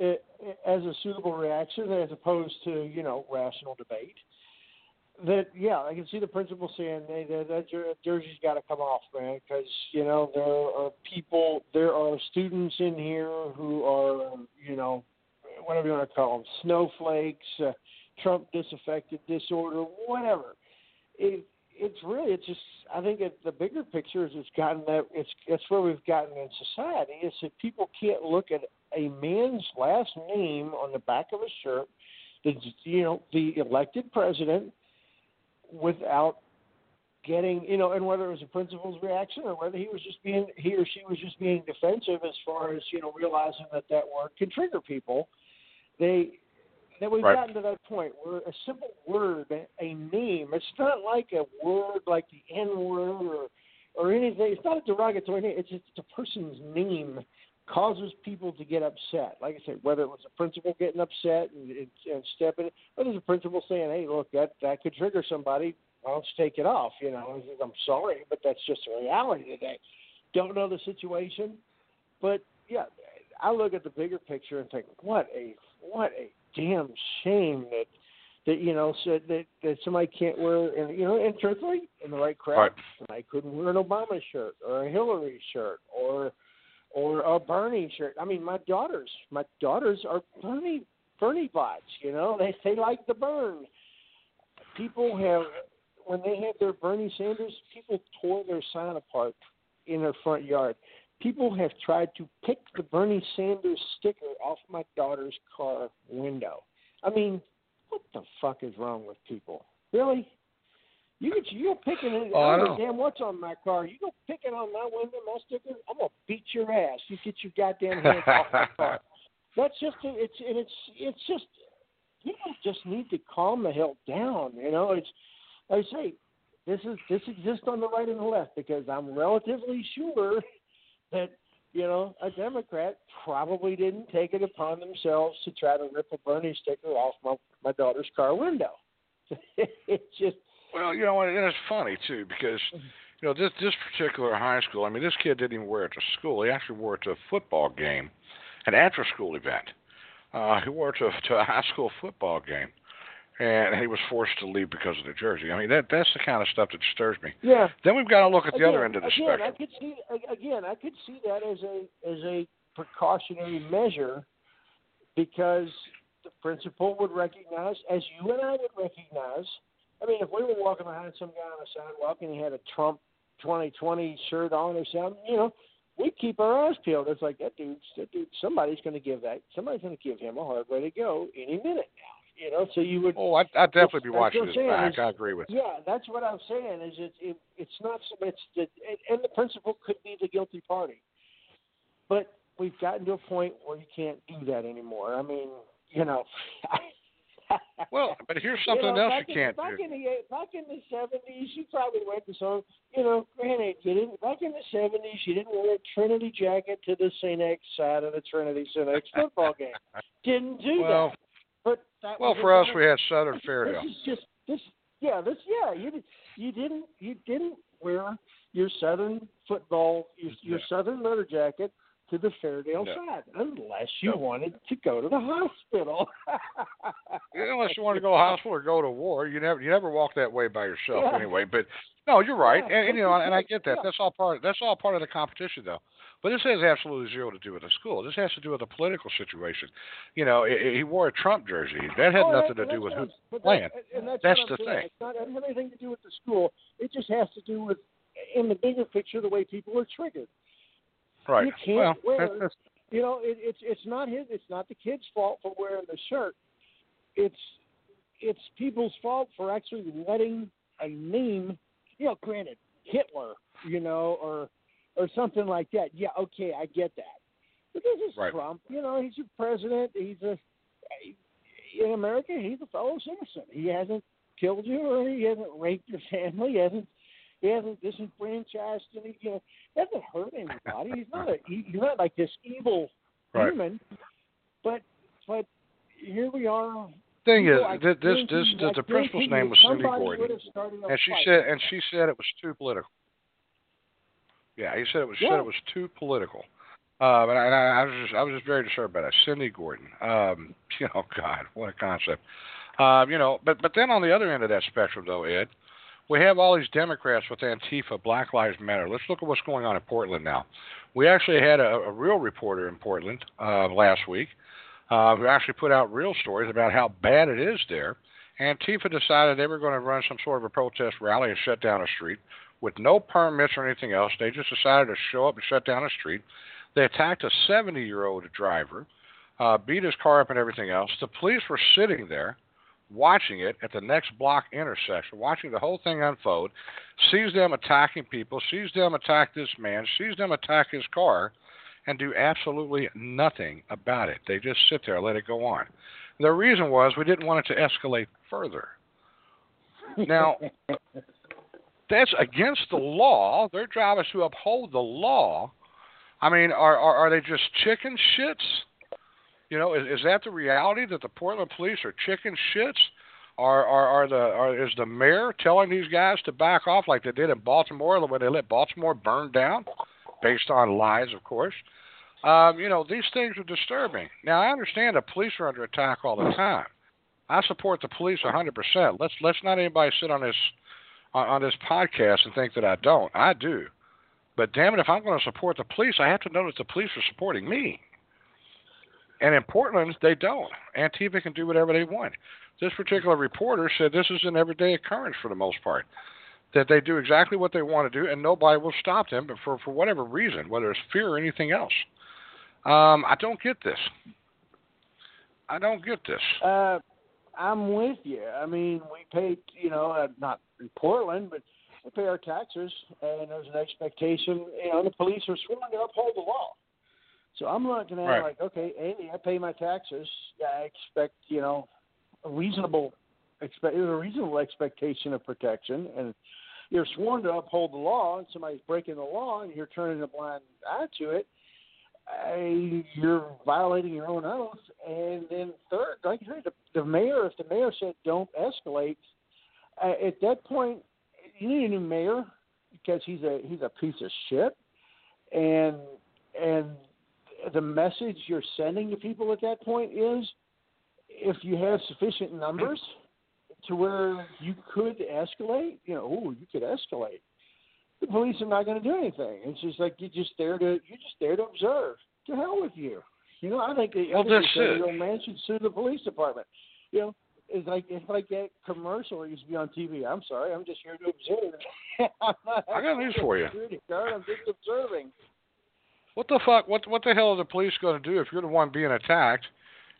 as a suitable reaction as opposed to you know rational debate. That yeah, I can see the principal saying hey, that, that jersey's got to come off, man, because you know there are people, there are students in here who are you know whatever you want to call them, snowflakes, uh, Trump disaffected disorder, whatever. It, it's really it's just I think it, the bigger picture is it's gotten that it's it's where we've gotten in society is that people can't look at a man's last name on the back of a shirt, the you know the elected president, without getting you know, and whether it was a principal's reaction or whether he was just being he or she was just being defensive as far as you know realizing that that word can trigger people. They that we've right. gotten to that point where a simple word, a name, it's not like a word like the N word or or anything. It's not a derogatory name. It's just a person's name causes people to get upset. Like I said, whether it was a principal getting upset and, and, and stepping, or there's a principal saying, "Hey, look, that that could trigger somebody. Why don't you take it off?" You know, I'm sorry, but that's just the reality today. Don't know the situation, but yeah, I look at the bigger picture and think, what a what a damn shame that that you know said that that somebody can't wear and you know and truthfully in the right crowd, right. I couldn't wear an Obama shirt or a Hillary shirt or or a Bernie shirt. I mean, my daughters, my daughters are Bernie Bernie bots. You know, they they like the burn. People have when they had their Bernie Sanders, people tore their sign apart in their front yard. People have tried to pick the Bernie Sanders sticker off my daughter's car window. I mean, what the fuck is wrong with people? Really? You get you picking it. Oh, I I don't know. damn what's on my car. You go picking on my window, my sticker. I'm gonna beat your ass. You get your goddamn hands off my [LAUGHS] car. That's just it's and it's it's just people just need to calm the hell down. You know, it's I say this is this exists on the right and the left because I'm relatively sure that you know a Democrat probably didn't take it upon themselves to try to rip a Bernie sticker off my my daughter's car window. [LAUGHS] it's just Well, you know, and it's funny too because you know this this particular high school. I mean, this kid didn't even wear it to school. He actually wore it to a football game, an after-school event. Uh, he wore it to, to a high school football game, and he was forced to leave because of the jersey. I mean, that that's the kind of stuff that disturbs me. yeah. Then we've got to look at the again, other end of the again, spectrum. I could see again. I could see that as a as a precautionary measure because the principal would recognize, as you and I would recognize, I mean, if we were walking behind some guy on the sidewalk and he had a Trump 2020 shirt on or something, you know, we keep our eyes peeled. It's like that dude, that dude, somebody's going to give that, somebody's going to give him a hard way to go any minute now. You know, so you would. Oh, I'd, I'd definitely be watching I'm back. is- I agree with you. Yeah, that's what I'm saying. Is it, it it's not so much that, and, and the principal could be the guilty party, but we've gotten to a point where you can't do that anymore. I mean, you know. [LAUGHS] Well, but here's [LAUGHS] something you know, else you in, can't back do. In the, uh, back in the seventies, you probably went to some. You know, granted, you didn't. Back in the seventies, you didn't wear a Trinity jacket to the St. X side of the Trinity St. X football game. [LAUGHS] Didn't do Well, that. But that well, for us, we had Southern this Fairdale. is just this. Yeah, this. Yeah, you you didn't you didn't wear your Southern football your, your Southern leather jacket to the Fairdale No. side unless you No. wanted to go to the hospital. [LAUGHS] Unless you want to go to the hospital or go to war, you never you never walk that way by yourself Yeah. anyway. But no, you're right, Yeah, and, and you know, and I get that. yeah. That's all part. That's all part of the competition, though. But this has absolutely zero to do with the school. This has to do with the political situation. You know, he wore a Trump jersey. That had Oh, nothing to do with who's playing. that- that's, That's the saying. thing. It's not it doesn't have anything to do with the school. It just has to do with, in the bigger picture, the way people are triggered. Right. You can't well, wear- that's, that's You know, it, it's it's not his. It's not the kid's fault for wearing the shirt. It's it's people's fault for actually letting a meme. You know, granted, Hitler. You know, or or something like that. Yeah, okay, I get that. But this is Right. Trump. You know, he's a president. He's a in America. He's a fellow citizen. He hasn't killed you, or he hasn't raped your family. He hasn't he hasn't disenfranchised any. You know, he hasn't hurt anybody. He's not a. He, he's not like this evil Right. human. But but here we are. thing is, I this this the, principal's name was Cindy Gordon, would have started a and she fight. said and she said it was too political. Yeah, he said it was Yeah. said it was too political. Um, and I, and I was just I was just very disturbed by that. Cindy Gordon. Um, [LAUGHS] you know, God, what a concept. Um, you know, but but then on the other end of that spectrum, though, Ed, we have all these Democrats with Antifa, Black Lives Matter. Let's look at what's going on in Portland now. We actually had a, a real reporter in Portland uh, last week uh, who actually put out real stories about how bad it is there. Antifa decided they were going to run some sort of a protest rally and shut down a street with no permits or anything else. They just decided to show up and shut down a street. They attacked a 70 year old driver, uh, beat his car up and everything else. The police were sitting there watching it at the next block intersection, watching the whole thing unfold, sees them attacking people, sees them attack this man, sees them attack his car, and do absolutely nothing about it. They just sit there let it go on. The reason was we didn't want it to escalate further. Now, [LAUGHS] that's against the law. Their job is to uphold the law. I mean, are are, are they just chicken shits? You know, is, is that the reality that the Portland police are chicken shits? Are are are the are, is the mayor telling these guys to back off like they did in Baltimore when they let Baltimore burn down, based on lies, of course? Um, you know, these things are disturbing. Now, I understand the police are under attack all the time. I support the police 100%. Let's let's not anybody sit on this on, on this podcast and think that I don't. I do. But damn it, if I'm going to support the police, I have to know that the police are supporting me. And in Portland, they don't. Antifa can do whatever they want. This particular reporter said this is an everyday occurrence for the most part. That they do exactly what they want to do, and nobody will stop them, but for for whatever reason, whether it's fear or anything else. Um, I don't get this. I don't get this. Uh, I'm with you. I mean, we pay, you know, uh, not in Portland, but we pay our taxes, and there's an expectation. You know, the police are sworn to uphold the law. So I'm looking at Right. like, okay, Amy, I pay my taxes. I expect, you know, a reasonable expect a reasonable expectation of protection, and you're sworn to uphold the law, and somebody's breaking the law, and you're turning a blind eye to it. I, you're violating your own oath. And then third, like I said, the, the mayor, if the mayor said don't escalate, uh, at that point, you need a new mayor because he's a he's a piece of shit, and and the message you're sending to people at that point is, if you have sufficient numbers to where you could escalate, you know, oh, you could escalate the police are not going to do anything. It's just like you're just there to you're just there to observe. To hell with you. You know, I think the Well, I think this old man should sue the police department. You know, it's like it's like that commercial that used to be on TV. I'm sorry, I'm just here to observe. [LAUGHS] I got news for you. I'm just observing. What the fuck? What what the hell are the police going to do if you're the one being attacked,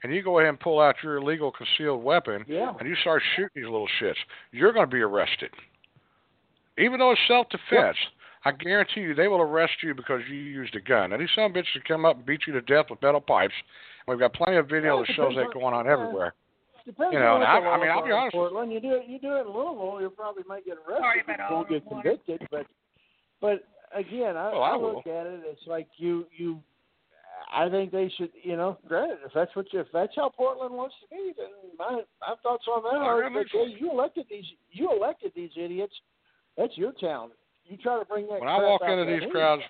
and you go ahead and pull out your illegal concealed weapon Yeah. and you start shooting these little shits? You're going to be arrested, even though it's self-defense. I guarantee you, they will arrest you because you used a gun. And these some bitches will come up and beat you to death with metal pipes. We've got plenty of video Well, that shows that going on yeah. Uh, everywhere. Depends You know, on and I- I mean, I'll be honest with you. Portland, you do it. You do it in Louisville, you probably might get arrested. Sorry but about you all won't get convicted. But but again, I, Oh, I I will. look at it. It's like you you. I think they should, you know, granted, if that's what you, if that's how Portland wants to be, then my my thoughts on that are that news hey, you elected these you elected these idiots. That's your town. You try to bring that. When I walk out into these hey, crowds,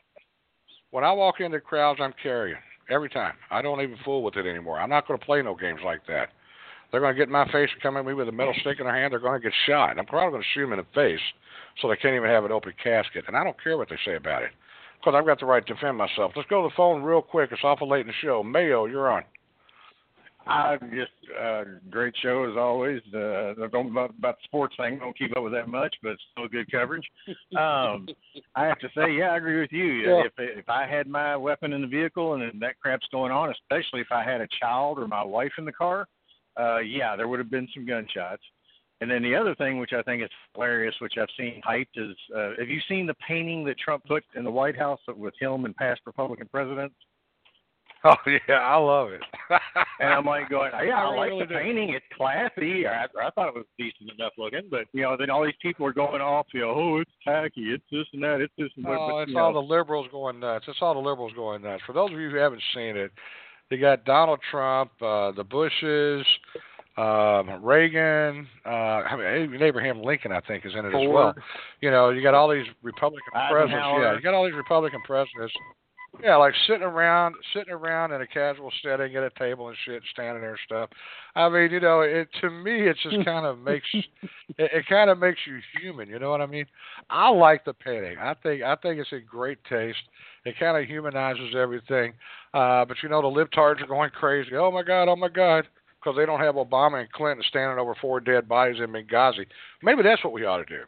when I walk into crowds, I'm carrying every time. I don't even fool with it anymore. I'm not going to play no games like that. They're going to get in my face and come at me with a metal stick in their hand. They're going to get shot. I'm probably going to shoot them in the face so they can't even have an open casket. And I don't care what they say about it because I've got the right to defend myself. Let's go to the phone real quick. It's awful late in the show. Mayo, you're on. I just uh, great show as always. Uh, don't about, about the sports thing. Don't keep up with that much, but it's still good coverage. Um, I have to say, yeah, I agree with you. Yeah. If if I had my weapon in the vehicle and that crap's going on, especially if I had a child or my wife in the car, uh, yeah, there would have been some gunshots. And then the other thing, which I think is hilarious, which I've seen hyped, is uh, have you seen the painting that Trump put in the White House with him and past Republican presidents? [LAUGHS] Oh, yeah, I love it. [LAUGHS] And I'm like going, yeah, I, I like really the do. painting. It's classy. I, I thought it was decent enough looking, but you know, then all these people are going off, you know, oh, it's tacky, it's this and that, it's this and that. Oh, but, it's all know, the liberals going nuts. It's all the liberals going nuts. For those of you who haven't seen it, you got Donald Trump, uh, the Bushes, um, Reagan, uh, I mean, Abraham Lincoln, I think, is in it as well. You know, you got all these Republican presidents. Yeah, you got all these Republican presidents. Yeah, like sitting around, sitting around in a casual setting at a table and shit, standing there and stuff. I mean, you know, it to me, it just [LAUGHS] kind of makes it, it kind of makes you human. You know what I mean? I like the painting. I think I think it's in great taste. It kind of humanizes everything. Uh, but you know, the libtards are going crazy. Oh my God! Oh my God! Because they don't have Obama and Clinton standing over four dead bodies in Benghazi. Maybe that's what we ought to do.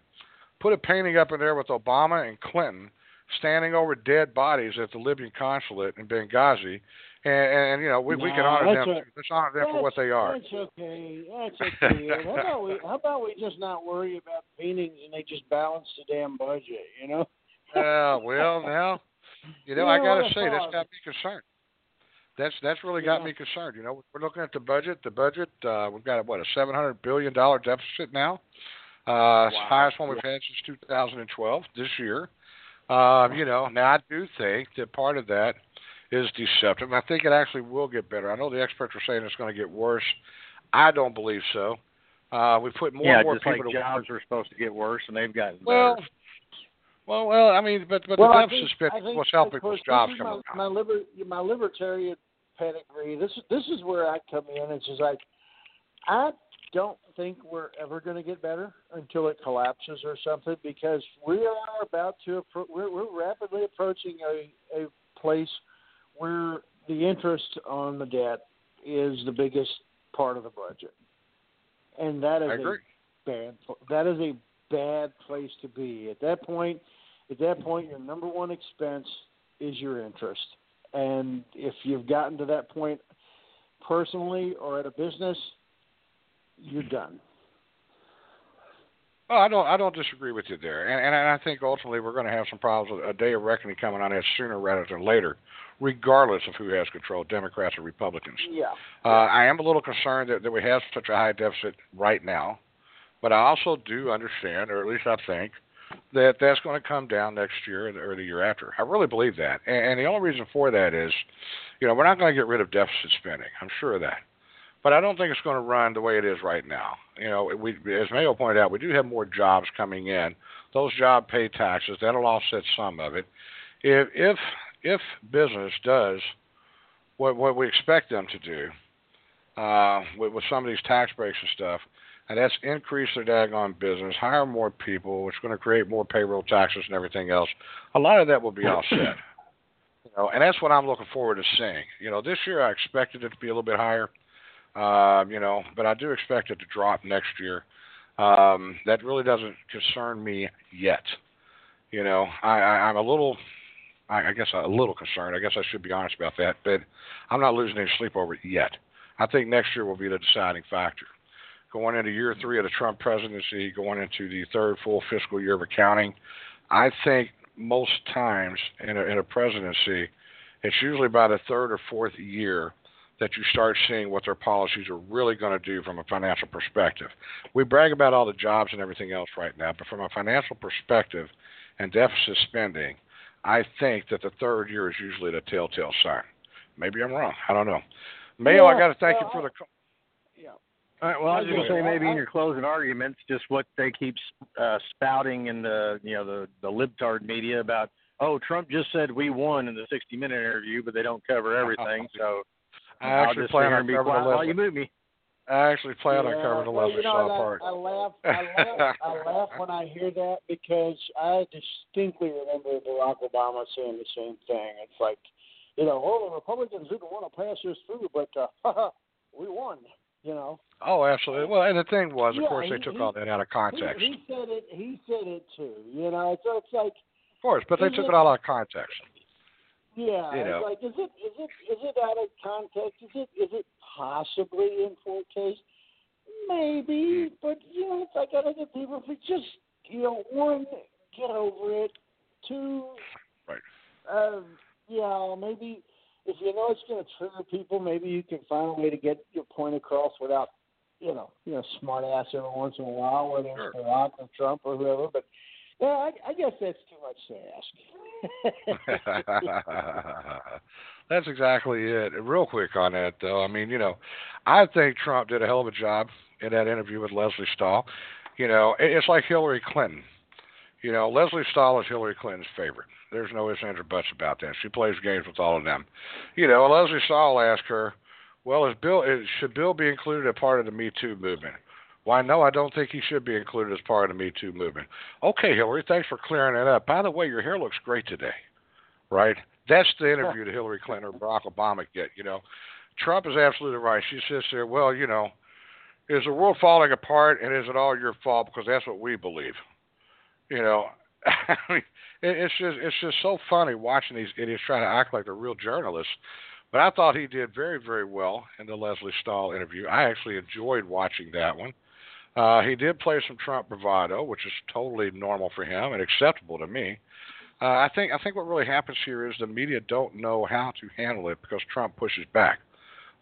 Put a painting up in there with Obama and Clinton standing over dead bodies at the Libyan consulate in Benghazi, and, and you know we, we can honor them. a- Let's honor them for what they are. That's okay. That's okay. [LAUGHS] How about we? How about we just not worry about paintings and they just balance the damn budget? You know. [LAUGHS] Yeah, well, now, you know, You I got to say, that's got me concerned. That's that's really got Yeah. me concerned. You know, we're looking at the budget. The budget, uh, we've got what a seven hundred billion dollar deficit now. Uh, the highest one we've had since 2012. This year, um, you know, now I do think that part of that is deceptive. I think it actually will get better. I know the experts are saying it's going to get worse. I don't believe so. Uh, we put more yeah, and more just people like to jobs are supposed to get worse, and they've gotten well, better. well, well. I mean, but but well, the I deficit think, spending I is think, what's helping of people's jobs this come my, my liber my libertarian pedigree. This is this is where I come in. It's just like I don't think we're ever going to get better until it collapses or something because we are about to appro- we're, we're rapidly approaching a a place where the interest on the debt is the biggest part of the budget, and that is a bad. That is a bad place to be. At that point, at that point, your number one expense is your interest, and if you've gotten to that point personally or at a business, you're done. Well, I don't. I don't disagree with you there, and and I think ultimately we're going to have some problems. With a day of reckoning coming on that sooner rather than later, regardless of who has control, Democrats or Republicans. Yeah. Uh, I am a little concerned that, that we have such a high deficit right now, but I also do understand, or at least I think, that that's going to come down next year or the, or the year after. I really believe that, and, and the only reason for that is, you know, we're not going to get rid of deficit spending. I'm sure of that, but I don't think it's going to run the way it is right now. You know, we, as Mayo pointed out, we do have more jobs coming in. Those job pay taxes that'll offset some of it. If if if business does what what we expect them to do uh, with, with some of these tax breaks and stuff, and that's increase their daggone business, hire more people, which is going to create more payroll taxes and everything else. A lot of that will be offset. [COUGHS] You know, and that's what I'm looking forward to seeing. You know, this year I expected it to be a little bit higher. Um, you know, but I do expect it to drop next year. Um, that really doesn't concern me yet. You know, I, I, I'm a little, I, I guess a little concerned. I guess I should be honest about that, but I'm not losing any sleep over it yet. I think next year will be the deciding factor. Going into year three of the Trump presidency, going into the third full fiscal year of accounting, I think most times in a, in a presidency, it's usually by the third or fourth year that you start seeing what their policies are really going to do from a financial perspective. We brag about all the jobs and everything else right now, but from a financial perspective and deficit spending, I think that the third year is usually the telltale sign. Maybe I'm wrong. I don't know. Mayo, yeah, I got to thank well, you for the. Yeah. All right. Well, I was going to say maybe in your closing arguments, just what they keep uh, spouting in the you know the the libtard media about. Oh, Trump just said we won in the 60-minute interview, but they don't cover everything. [LAUGHS] So I actually just plan on covering quiet the while you move me. I actually plan on covering the well, Leslie you know, Shaw I, part. I laugh. I laugh. I laugh [LAUGHS] when I hear that because I distinctly remember Barack Obama saying the same thing. It's like, you know, oh, the Republicans didn't want to pass this through, but uh, [LAUGHS] we won. You know. Oh, absolutely. Well, and the thing was, of Yeah, course, they he- took he- all that out of context. He, he said it. He said it too. You know, so it's like, of course, but they took it- it all out of context. Yeah, You know. like, is it is it is it out of context? Is it is it possibly in poor taste? Maybe, but you know, it's like I if people if we just you know, one, get over it. Two, Right. uh, yeah, maybe if you know it's going to trigger people, maybe you can find a way to get your point across without, you know, you know, smart ass every once in a while, whether Sure. it's Barack or Trump or whoever. But yeah, I, I guess that's too much to ask. [LAUGHS] That's exactly it. Real quick on that, though. I mean, you know, I think Trump did a hell of a job in that interview with Leslie Stahl. You know, it's like Hillary Clinton. You know, Leslie Stahl is Hillary Clinton's favorite. There's no ifs, ands, or buts about that. She plays games with all of them. You know, Leslie Stahl asked her, "Well, is Bill is, should Bill be included as part of the Me Too movement?" Why, no, I don't think he should be included as part of the Me Too movement. Okay, Hillary, thanks for clearing that up. By the way, your hair looks great today. Right? That's the interview that Hillary Clinton or Barack Obama get. You know, Trump is absolutely right. She sits there. Well, you know, is the world falling apart, and is it all your fault because that's what we believe? You know, [LAUGHS] I mean, it's just it's just so funny watching these idiots try to act like they're real journalists. But I thought he did very very well in the Leslie Stahl interview. I actually enjoyed watching that one. Uh, he did play some Trump bravado, which is totally normal for him and acceptable to me. Uh, I think I think what really happens here is the media don't know how to handle it because Trump pushes back.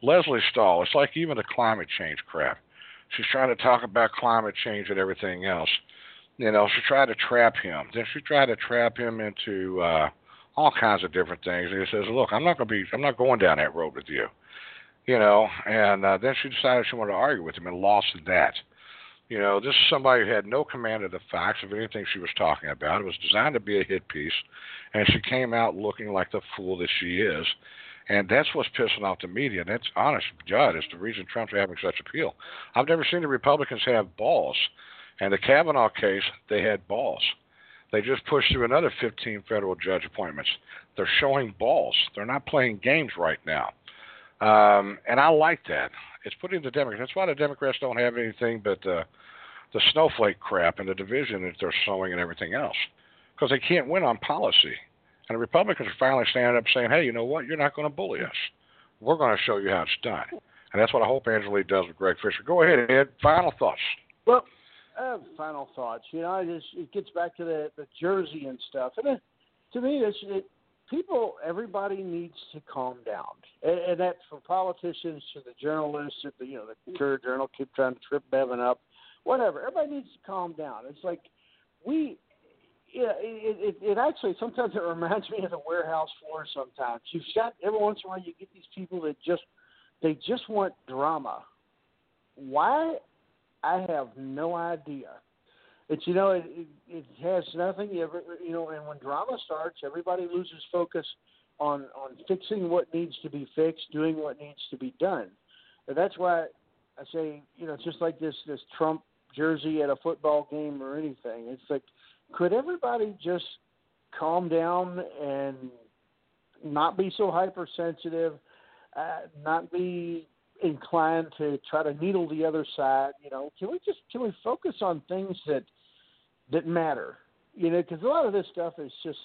Leslie Stahl, it's like even the climate change crap. She's trying to talk about climate change and everything else. You know, she tried to trap him. Then she tried to trap him into uh, all kinds of different things. And he says, "Look, I'm not going to be. I'm not going down that road with you." You know, and uh, then she decided she wanted to argue with him and lost that. You know, this is somebody who had no command of the facts of anything she was talking about. It was designed to be a hit piece, and she came out looking like the fool that she is. And that's what's pissing off the media. And that's honest, God, it's the reason Trump's having such appeal. I've never seen the Republicans have balls. And the Kavanaugh case, they had balls. They just pushed through another 15 federal judge appointments. They're showing balls. They're not playing games right now. Um, and I like that. It's putting the Democrats. That's why the Democrats don't have anything but uh, the snowflake crap and the division that they're sowing and everything else, because they can't win on policy. And the Republicans are finally standing up saying, "Hey, you know what? You're not going to bully us. We're going to show you how it's done." And that's what I hope Angela does with Greg Fisher. Go ahead, Ed. Final thoughts. Well, uh, final thoughts. You know, I just it gets back to the the jersey and stuff. And it, to me, it's it, people. Everybody needs to calm down, and, and that's from politicians to the journalists. At the you know the Courier Journal keep trying to trip Bevin up, whatever. Everybody needs to calm down. It's like we. Yeah, it, it, it actually sometimes it [LAUGHS] reminds me of the warehouse floor. Sometimes you've got every once in a while you get these people that just they just want drama. Why I have no idea. It's you know it, it, it has nothing. Ever you know, and when drama starts, everybody loses focus on on fixing what needs to be fixed, doing what needs to be done. And that's why I say you know, it's just like this this Trump jersey at a football game or anything. It's like, could everybody just calm down and not be so hypersensitive, uh, not be inclined to try to needle the other side. You know, can we just can we focus on things that that matter? You know, because a lot of this stuff is just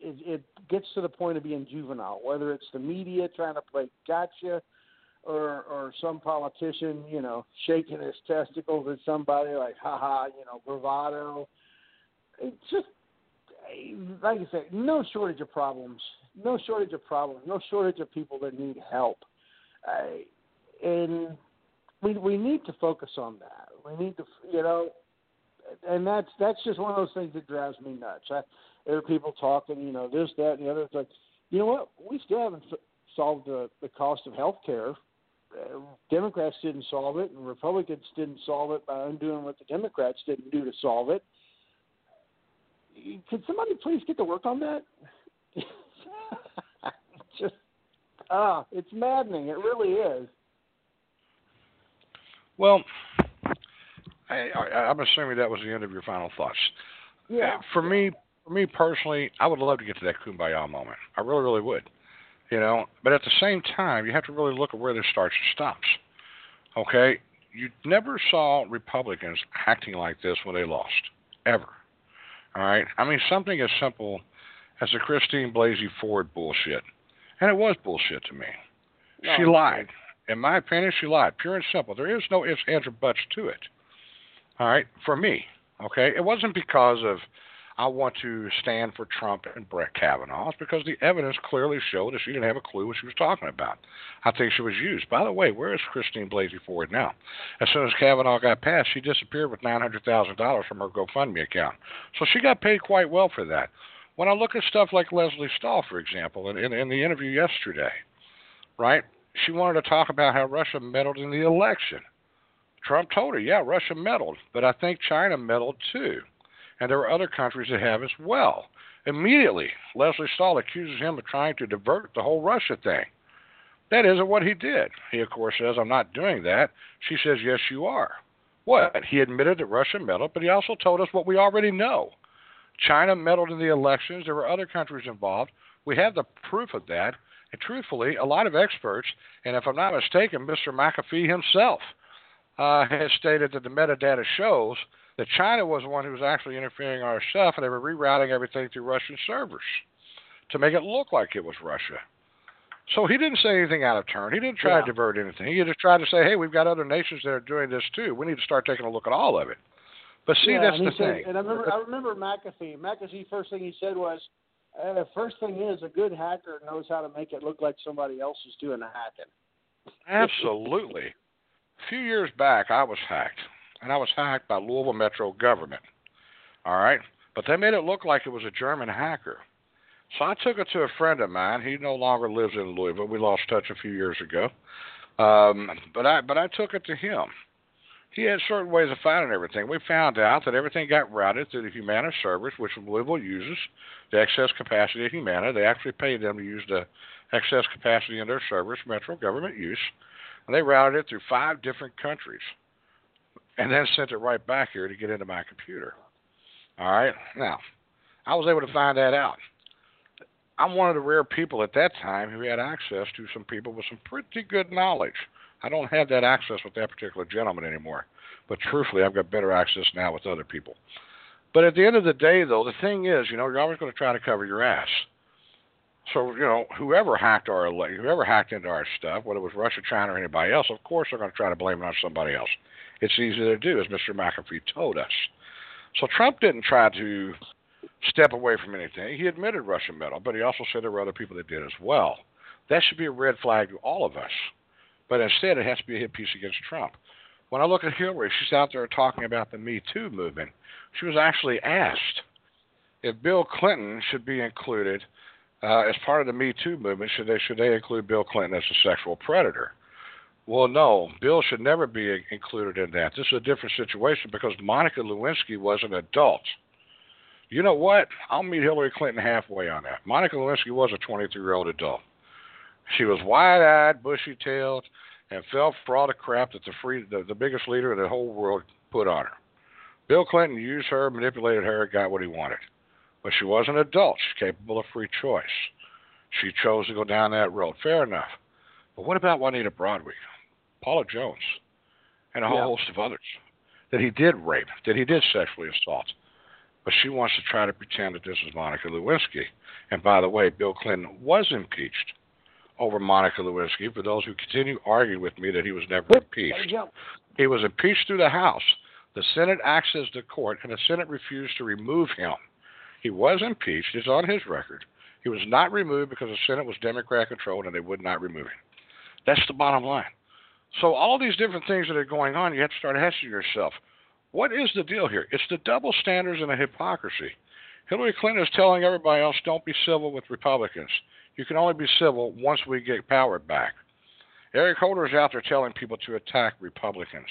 it, it gets to the point of being juvenile. Whether it's the media trying to play gotcha, or or some politician, you know, shaking his testicles at somebody like, ha ha, you know, bravado. It's just like I said, no shortage of problems. No shortage of problems. No shortage of people that need help. And we we need to focus on that. We need to, you know, and that's that's just one of those things that drives me nuts. I, there are people talking, you know, this, that, and the other. It's like, you know what? We still haven't solved the the cost of health care. Uh, Democrats didn't solve it, and Republicans didn't solve it by undoing what the Democrats didn't do to solve it. Could somebody please get to work on that? [LAUGHS] Just ah, it's maddening. It really is. Well, I, I, I'm assuming that was the end of your final thoughts. Yeah. Uh, for me, for me personally, I would love to get to that kumbaya moment. I really, really would. You know, but at the same time, you have to really look at where this starts and stops. Okay, you never saw Republicans acting like this when they lost, ever. All right, I mean something as simple as the Christine Blasey Ford bullshit, and it was bullshit to me. No, she lied. In my opinion, she lied, pure and simple. There is no ifs, ands, or buts to it. All right, for me, okay, it wasn't because of I want to stand for Trump and Brett Kavanaugh. It's because the evidence clearly showed that she didn't have a clue what she was talking about. I think she was used. By the way, where is Christine Blasey Ford now? As soon as Kavanaugh got passed, she disappeared with $900,000 from her GoFundMe account. So she got paid quite well for that. When I look at stuff like Leslie Stahl, for example, in, in, in the interview yesterday, right? She wanted to talk about how Russia meddled in the election. Trump told her, yeah, Russia meddled, but I think China meddled too and there are other countries that have as well. Immediately, Leslie Stahl accuses him of trying to divert the whole Russia thing. That isn't what he did. He, of course, says, I'm not doing that. She says, Yes, you are. What? He admitted that Russia meddled, but he also told us what we already know. China meddled in the elections. There were other countries involved. We have the proof of that. And truthfully, a lot of experts, and if I'm not mistaken, Mr. McAfee himself uh, has stated that the metadata shows that China was the one who was actually interfering in our stuff, and they were rerouting everything through Russian servers to make it look like it was Russia. So he didn't say anything out of turn. He didn't try yeah. to divert anything. He just tried to say, "Hey, we've got other nations that are doing this too. We need to start taking a look at all of it." But see, yeah, that's the said, thing. And I remember, I remember McAfee. McAfee first thing he said was, uh, "The first thing is a good hacker knows how to make it look like somebody else is doing the hacking." Absolutely. A few years back, I was hacked and I was hacked by Louisville Metro government. All right, but they made it look like it was a German hacker. So I took it to a friend of mine. He no longer lives in Louisville. We lost touch a few years ago. Um, but I but I took it to him. He had certain ways of finding everything. We found out that everything got routed through the Humana servers, which Louisville uses, the excess capacity of Humana. They actually paid them to use the excess capacity in their servers, Metro government use, and they routed it through five different countries and then sent it right back here to get into my computer. All right. Now, I was able to find that out. I'm one of the rare people at that time who had access to some people with some pretty good knowledge. I don't have that access with that particular gentleman anymore. But truthfully, I've got better access now with other people. But at the end of the day, though, the thing is, you know, you're always going to try to cover your ass. So, you know, whoever hacked our whoever hacked into our stuff, whether it was Russia, China, or anybody else, of course they're going to try to blame it on somebody else. It's easy to do, as Mr. McAfee told us. So Trump didn't try to step away from anything. He admitted Russian meddle, but he also said there were other people that did as well. That should be a red flag to all of us. But instead, it has to be a hit piece against Trump. When I look at Hillary, she's out there talking about the Me Too movement. She was actually asked if Bill Clinton should be included uh, as part of the Me Too movement. Should they should they include Bill Clinton as a sexual predator? Well, no, Bill should never be included in that. This is a different situation because Monica Lewinsky was an adult. You know what? I'll meet Hillary Clinton halfway on that. Monica Lewinsky was a 23 year old adult. She was wide eyed, bushy tailed, and fell for all the crap that the free the, the biggest leader in the whole world put on her. Bill Clinton used her, manipulated her, got what he wanted. But she was an adult. She's capable of free choice. She chose to go down that road. Fair enough. But what about Juanita Broaddrick? Paula Jones, and a whole Yeah. host of others, that he did rape, that he did sexually assault. But she wants to try to pretend that this is Monica Lewinsky. And by the way, Bill Clinton was impeached over Monica Lewinsky. For those who continue arguing with me that he was never impeached, he was impeached through the House. The Senate accessed the court, and the Senate refused to remove him. He was impeached. It's on his record. He was not removed because the Senate was Democrat controlled and they would not remove him. That's the bottom line. So, all these different things that are going on, you have to start asking yourself, what is the deal here? It's the double standards and the hypocrisy. Hillary Clinton is telling everybody else, don't be civil with Republicans. You can only be civil once we get power back. Eric Holder is out there telling people to attack Republicans.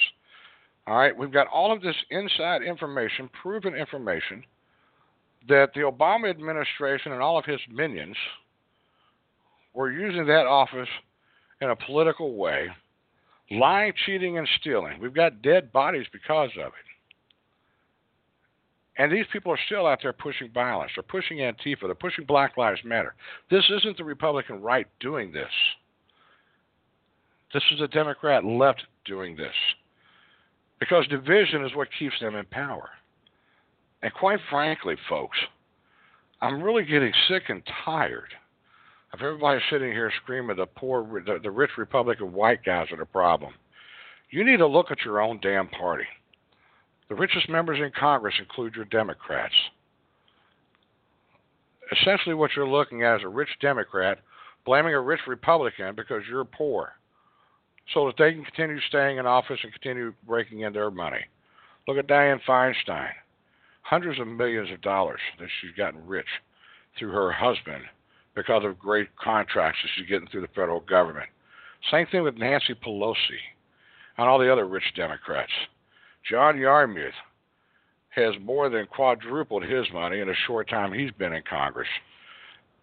All right, we've got all of this inside information, proven information, that the Obama administration and all of his minions were using that office in a political way, lying, cheating, and stealing. We've got dead bodies because of it. And these people are still out there pushing violence. They're pushing Antifa. They're pushing Black Lives Matter. This isn't the Republican right doing this. This is the Democrat left doing this. Because division is what keeps them in power. And quite frankly, folks, I'm really getting sick and tired of everybody sitting here screaming the poor, the, the rich Republican white guys are the problem. You need to look at your own damn party. The richest members in Congress include your Democrats. Essentially, what you're looking at is a rich Democrat blaming a rich Republican because you're poor so that they can continue staying in office and continue breaking in their money. Look at Dianne Feinstein. Hundreds of millions of dollars that she's gotten rich through her husband because of great contracts that she's getting through the federal government. Same thing with Nancy Pelosi and all the other rich Democrats. John Yarmuth has more than quadrupled his money in a short time he's been in Congress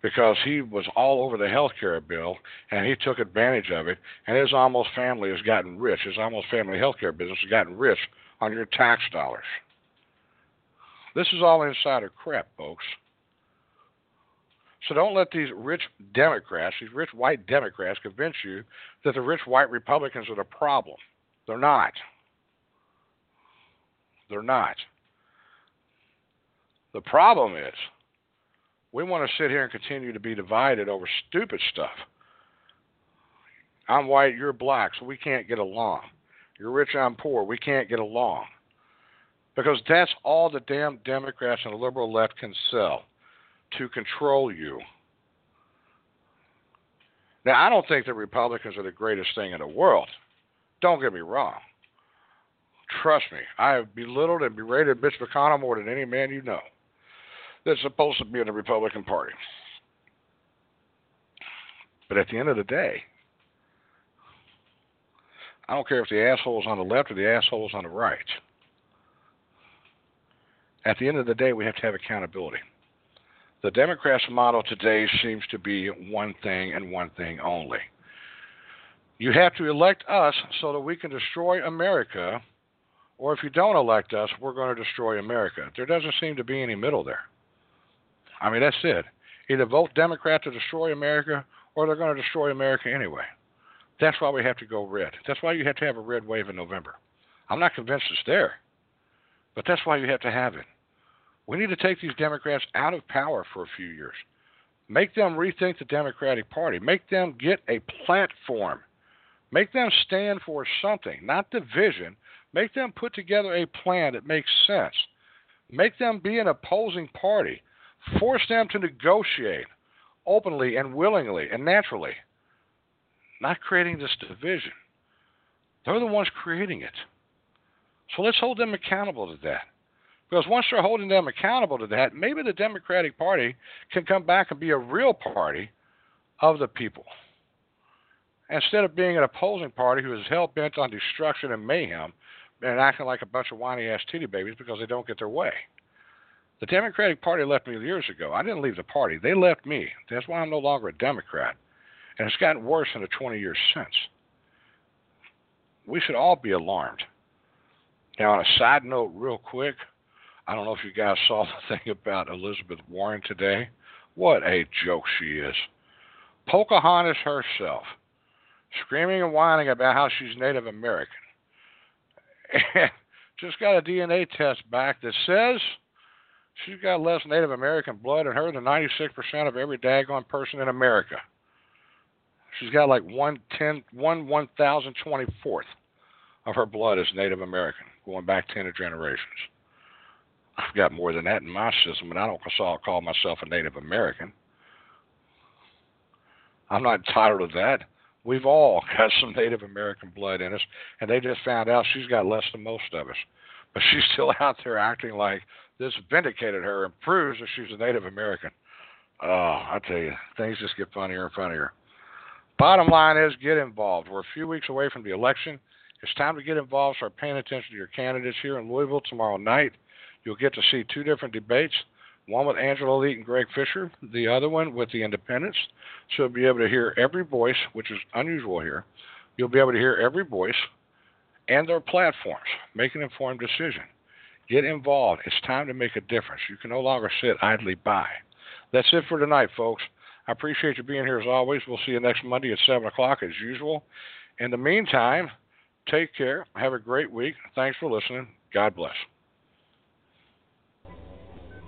because he was all over the health care bill and he took advantage of it and his almost family has gotten rich. His almost family health care business has gotten rich on your tax dollars. This is all insider crap, folks. So don't let these rich Democrats, these rich white Democrats, convince you that the rich white Republicans are the problem. They're not. They're not. The problem is we want to sit here and continue to be divided over stupid stuff. I'm white, you're black, so we can't get along. You're rich, I'm poor, we can't get along. Because that's all the damn Democrats and the liberal left can sell to control you. Now, I don't think the Republicans are the greatest thing in the world. Don't get me wrong. Trust me, I have belittled and berated Mitch McConnell more than any man you know that's supposed to be in the Republican Party. But at the end of the day, I don't care if the asshole is on the left or the asshole is on the right. At the end of the day, we have to have accountability. The Democrats' model today seems to be one thing and one thing only. You have to elect us so that we can destroy America, or if you don't elect us, we're going to destroy America. There doesn't seem to be any middle there. I mean, that's it. Either vote Democrat to destroy America, or they're going to destroy America anyway. That's why we have to go red. That's why you have to have a red wave in November. I'm not convinced it's there, but that's why you have to have it. We need to take these Democrats out of power for a few years. Make them rethink the Democratic Party. Make them get a platform. Make them stand for something, not division. Make them put together a plan that makes sense. Make them be an opposing party. Force them to negotiate openly and willingly and naturally, not creating this division. They're the ones creating it. So let's hold them accountable to that. Because once you're holding them accountable to that, maybe the Democratic Party can come back and be a real party of the people. Instead of being an opposing party who is hell bent on destruction and mayhem and acting like a bunch of whiny ass titty babies because they don't get their way. The Democratic Party left me years ago. I didn't leave the party. They left me. That's why I'm no longer a Democrat. And it's gotten worse in the 20 years since. We should all be alarmed. Now, on a side note, real quick, I don't know if you guys saw the [LAUGHS] thing about Elizabeth Warren today. What a joke she is. Pocahontas herself screaming and whining about how she's Native American. And [LAUGHS] just got a DNA test back that says she's got less Native American blood in her than 96% of every daggone person in America. She's got like one ten, one one thousand twenty fourth of her blood is Native American, going back ten generations. I've got more than that in my system, and I don't call myself a Native American. I'm not entitled to that. We've all [LAUGHS] got some Native American blood in us, and they just found out she's got less than most of us. But [LAUGHS] she's still out there acting like this vindicated her and proves that she's a Native American. Oh, I tell you, things just get funnier and funnier. Bottom line is get involved. We're a few weeks away from the election. It's time to get involved. Start paying attention to your candidates here in Louisville tomorrow night. You'll get to see two different debates one with Angela Leet and Greg Fisher, the other one with the independents. So you'll be able to hear every voice, which is unusual here. You'll be able to hear every voice and their platforms. Make an informed decision. Get involved. It's time to make a difference. You can no longer sit idly by. That's it for tonight, folks. I appreciate you being here as always. We'll see you next Monday at 7 o'clock as usual. In the meantime, take care. Have a great week. Thanks for listening. God bless.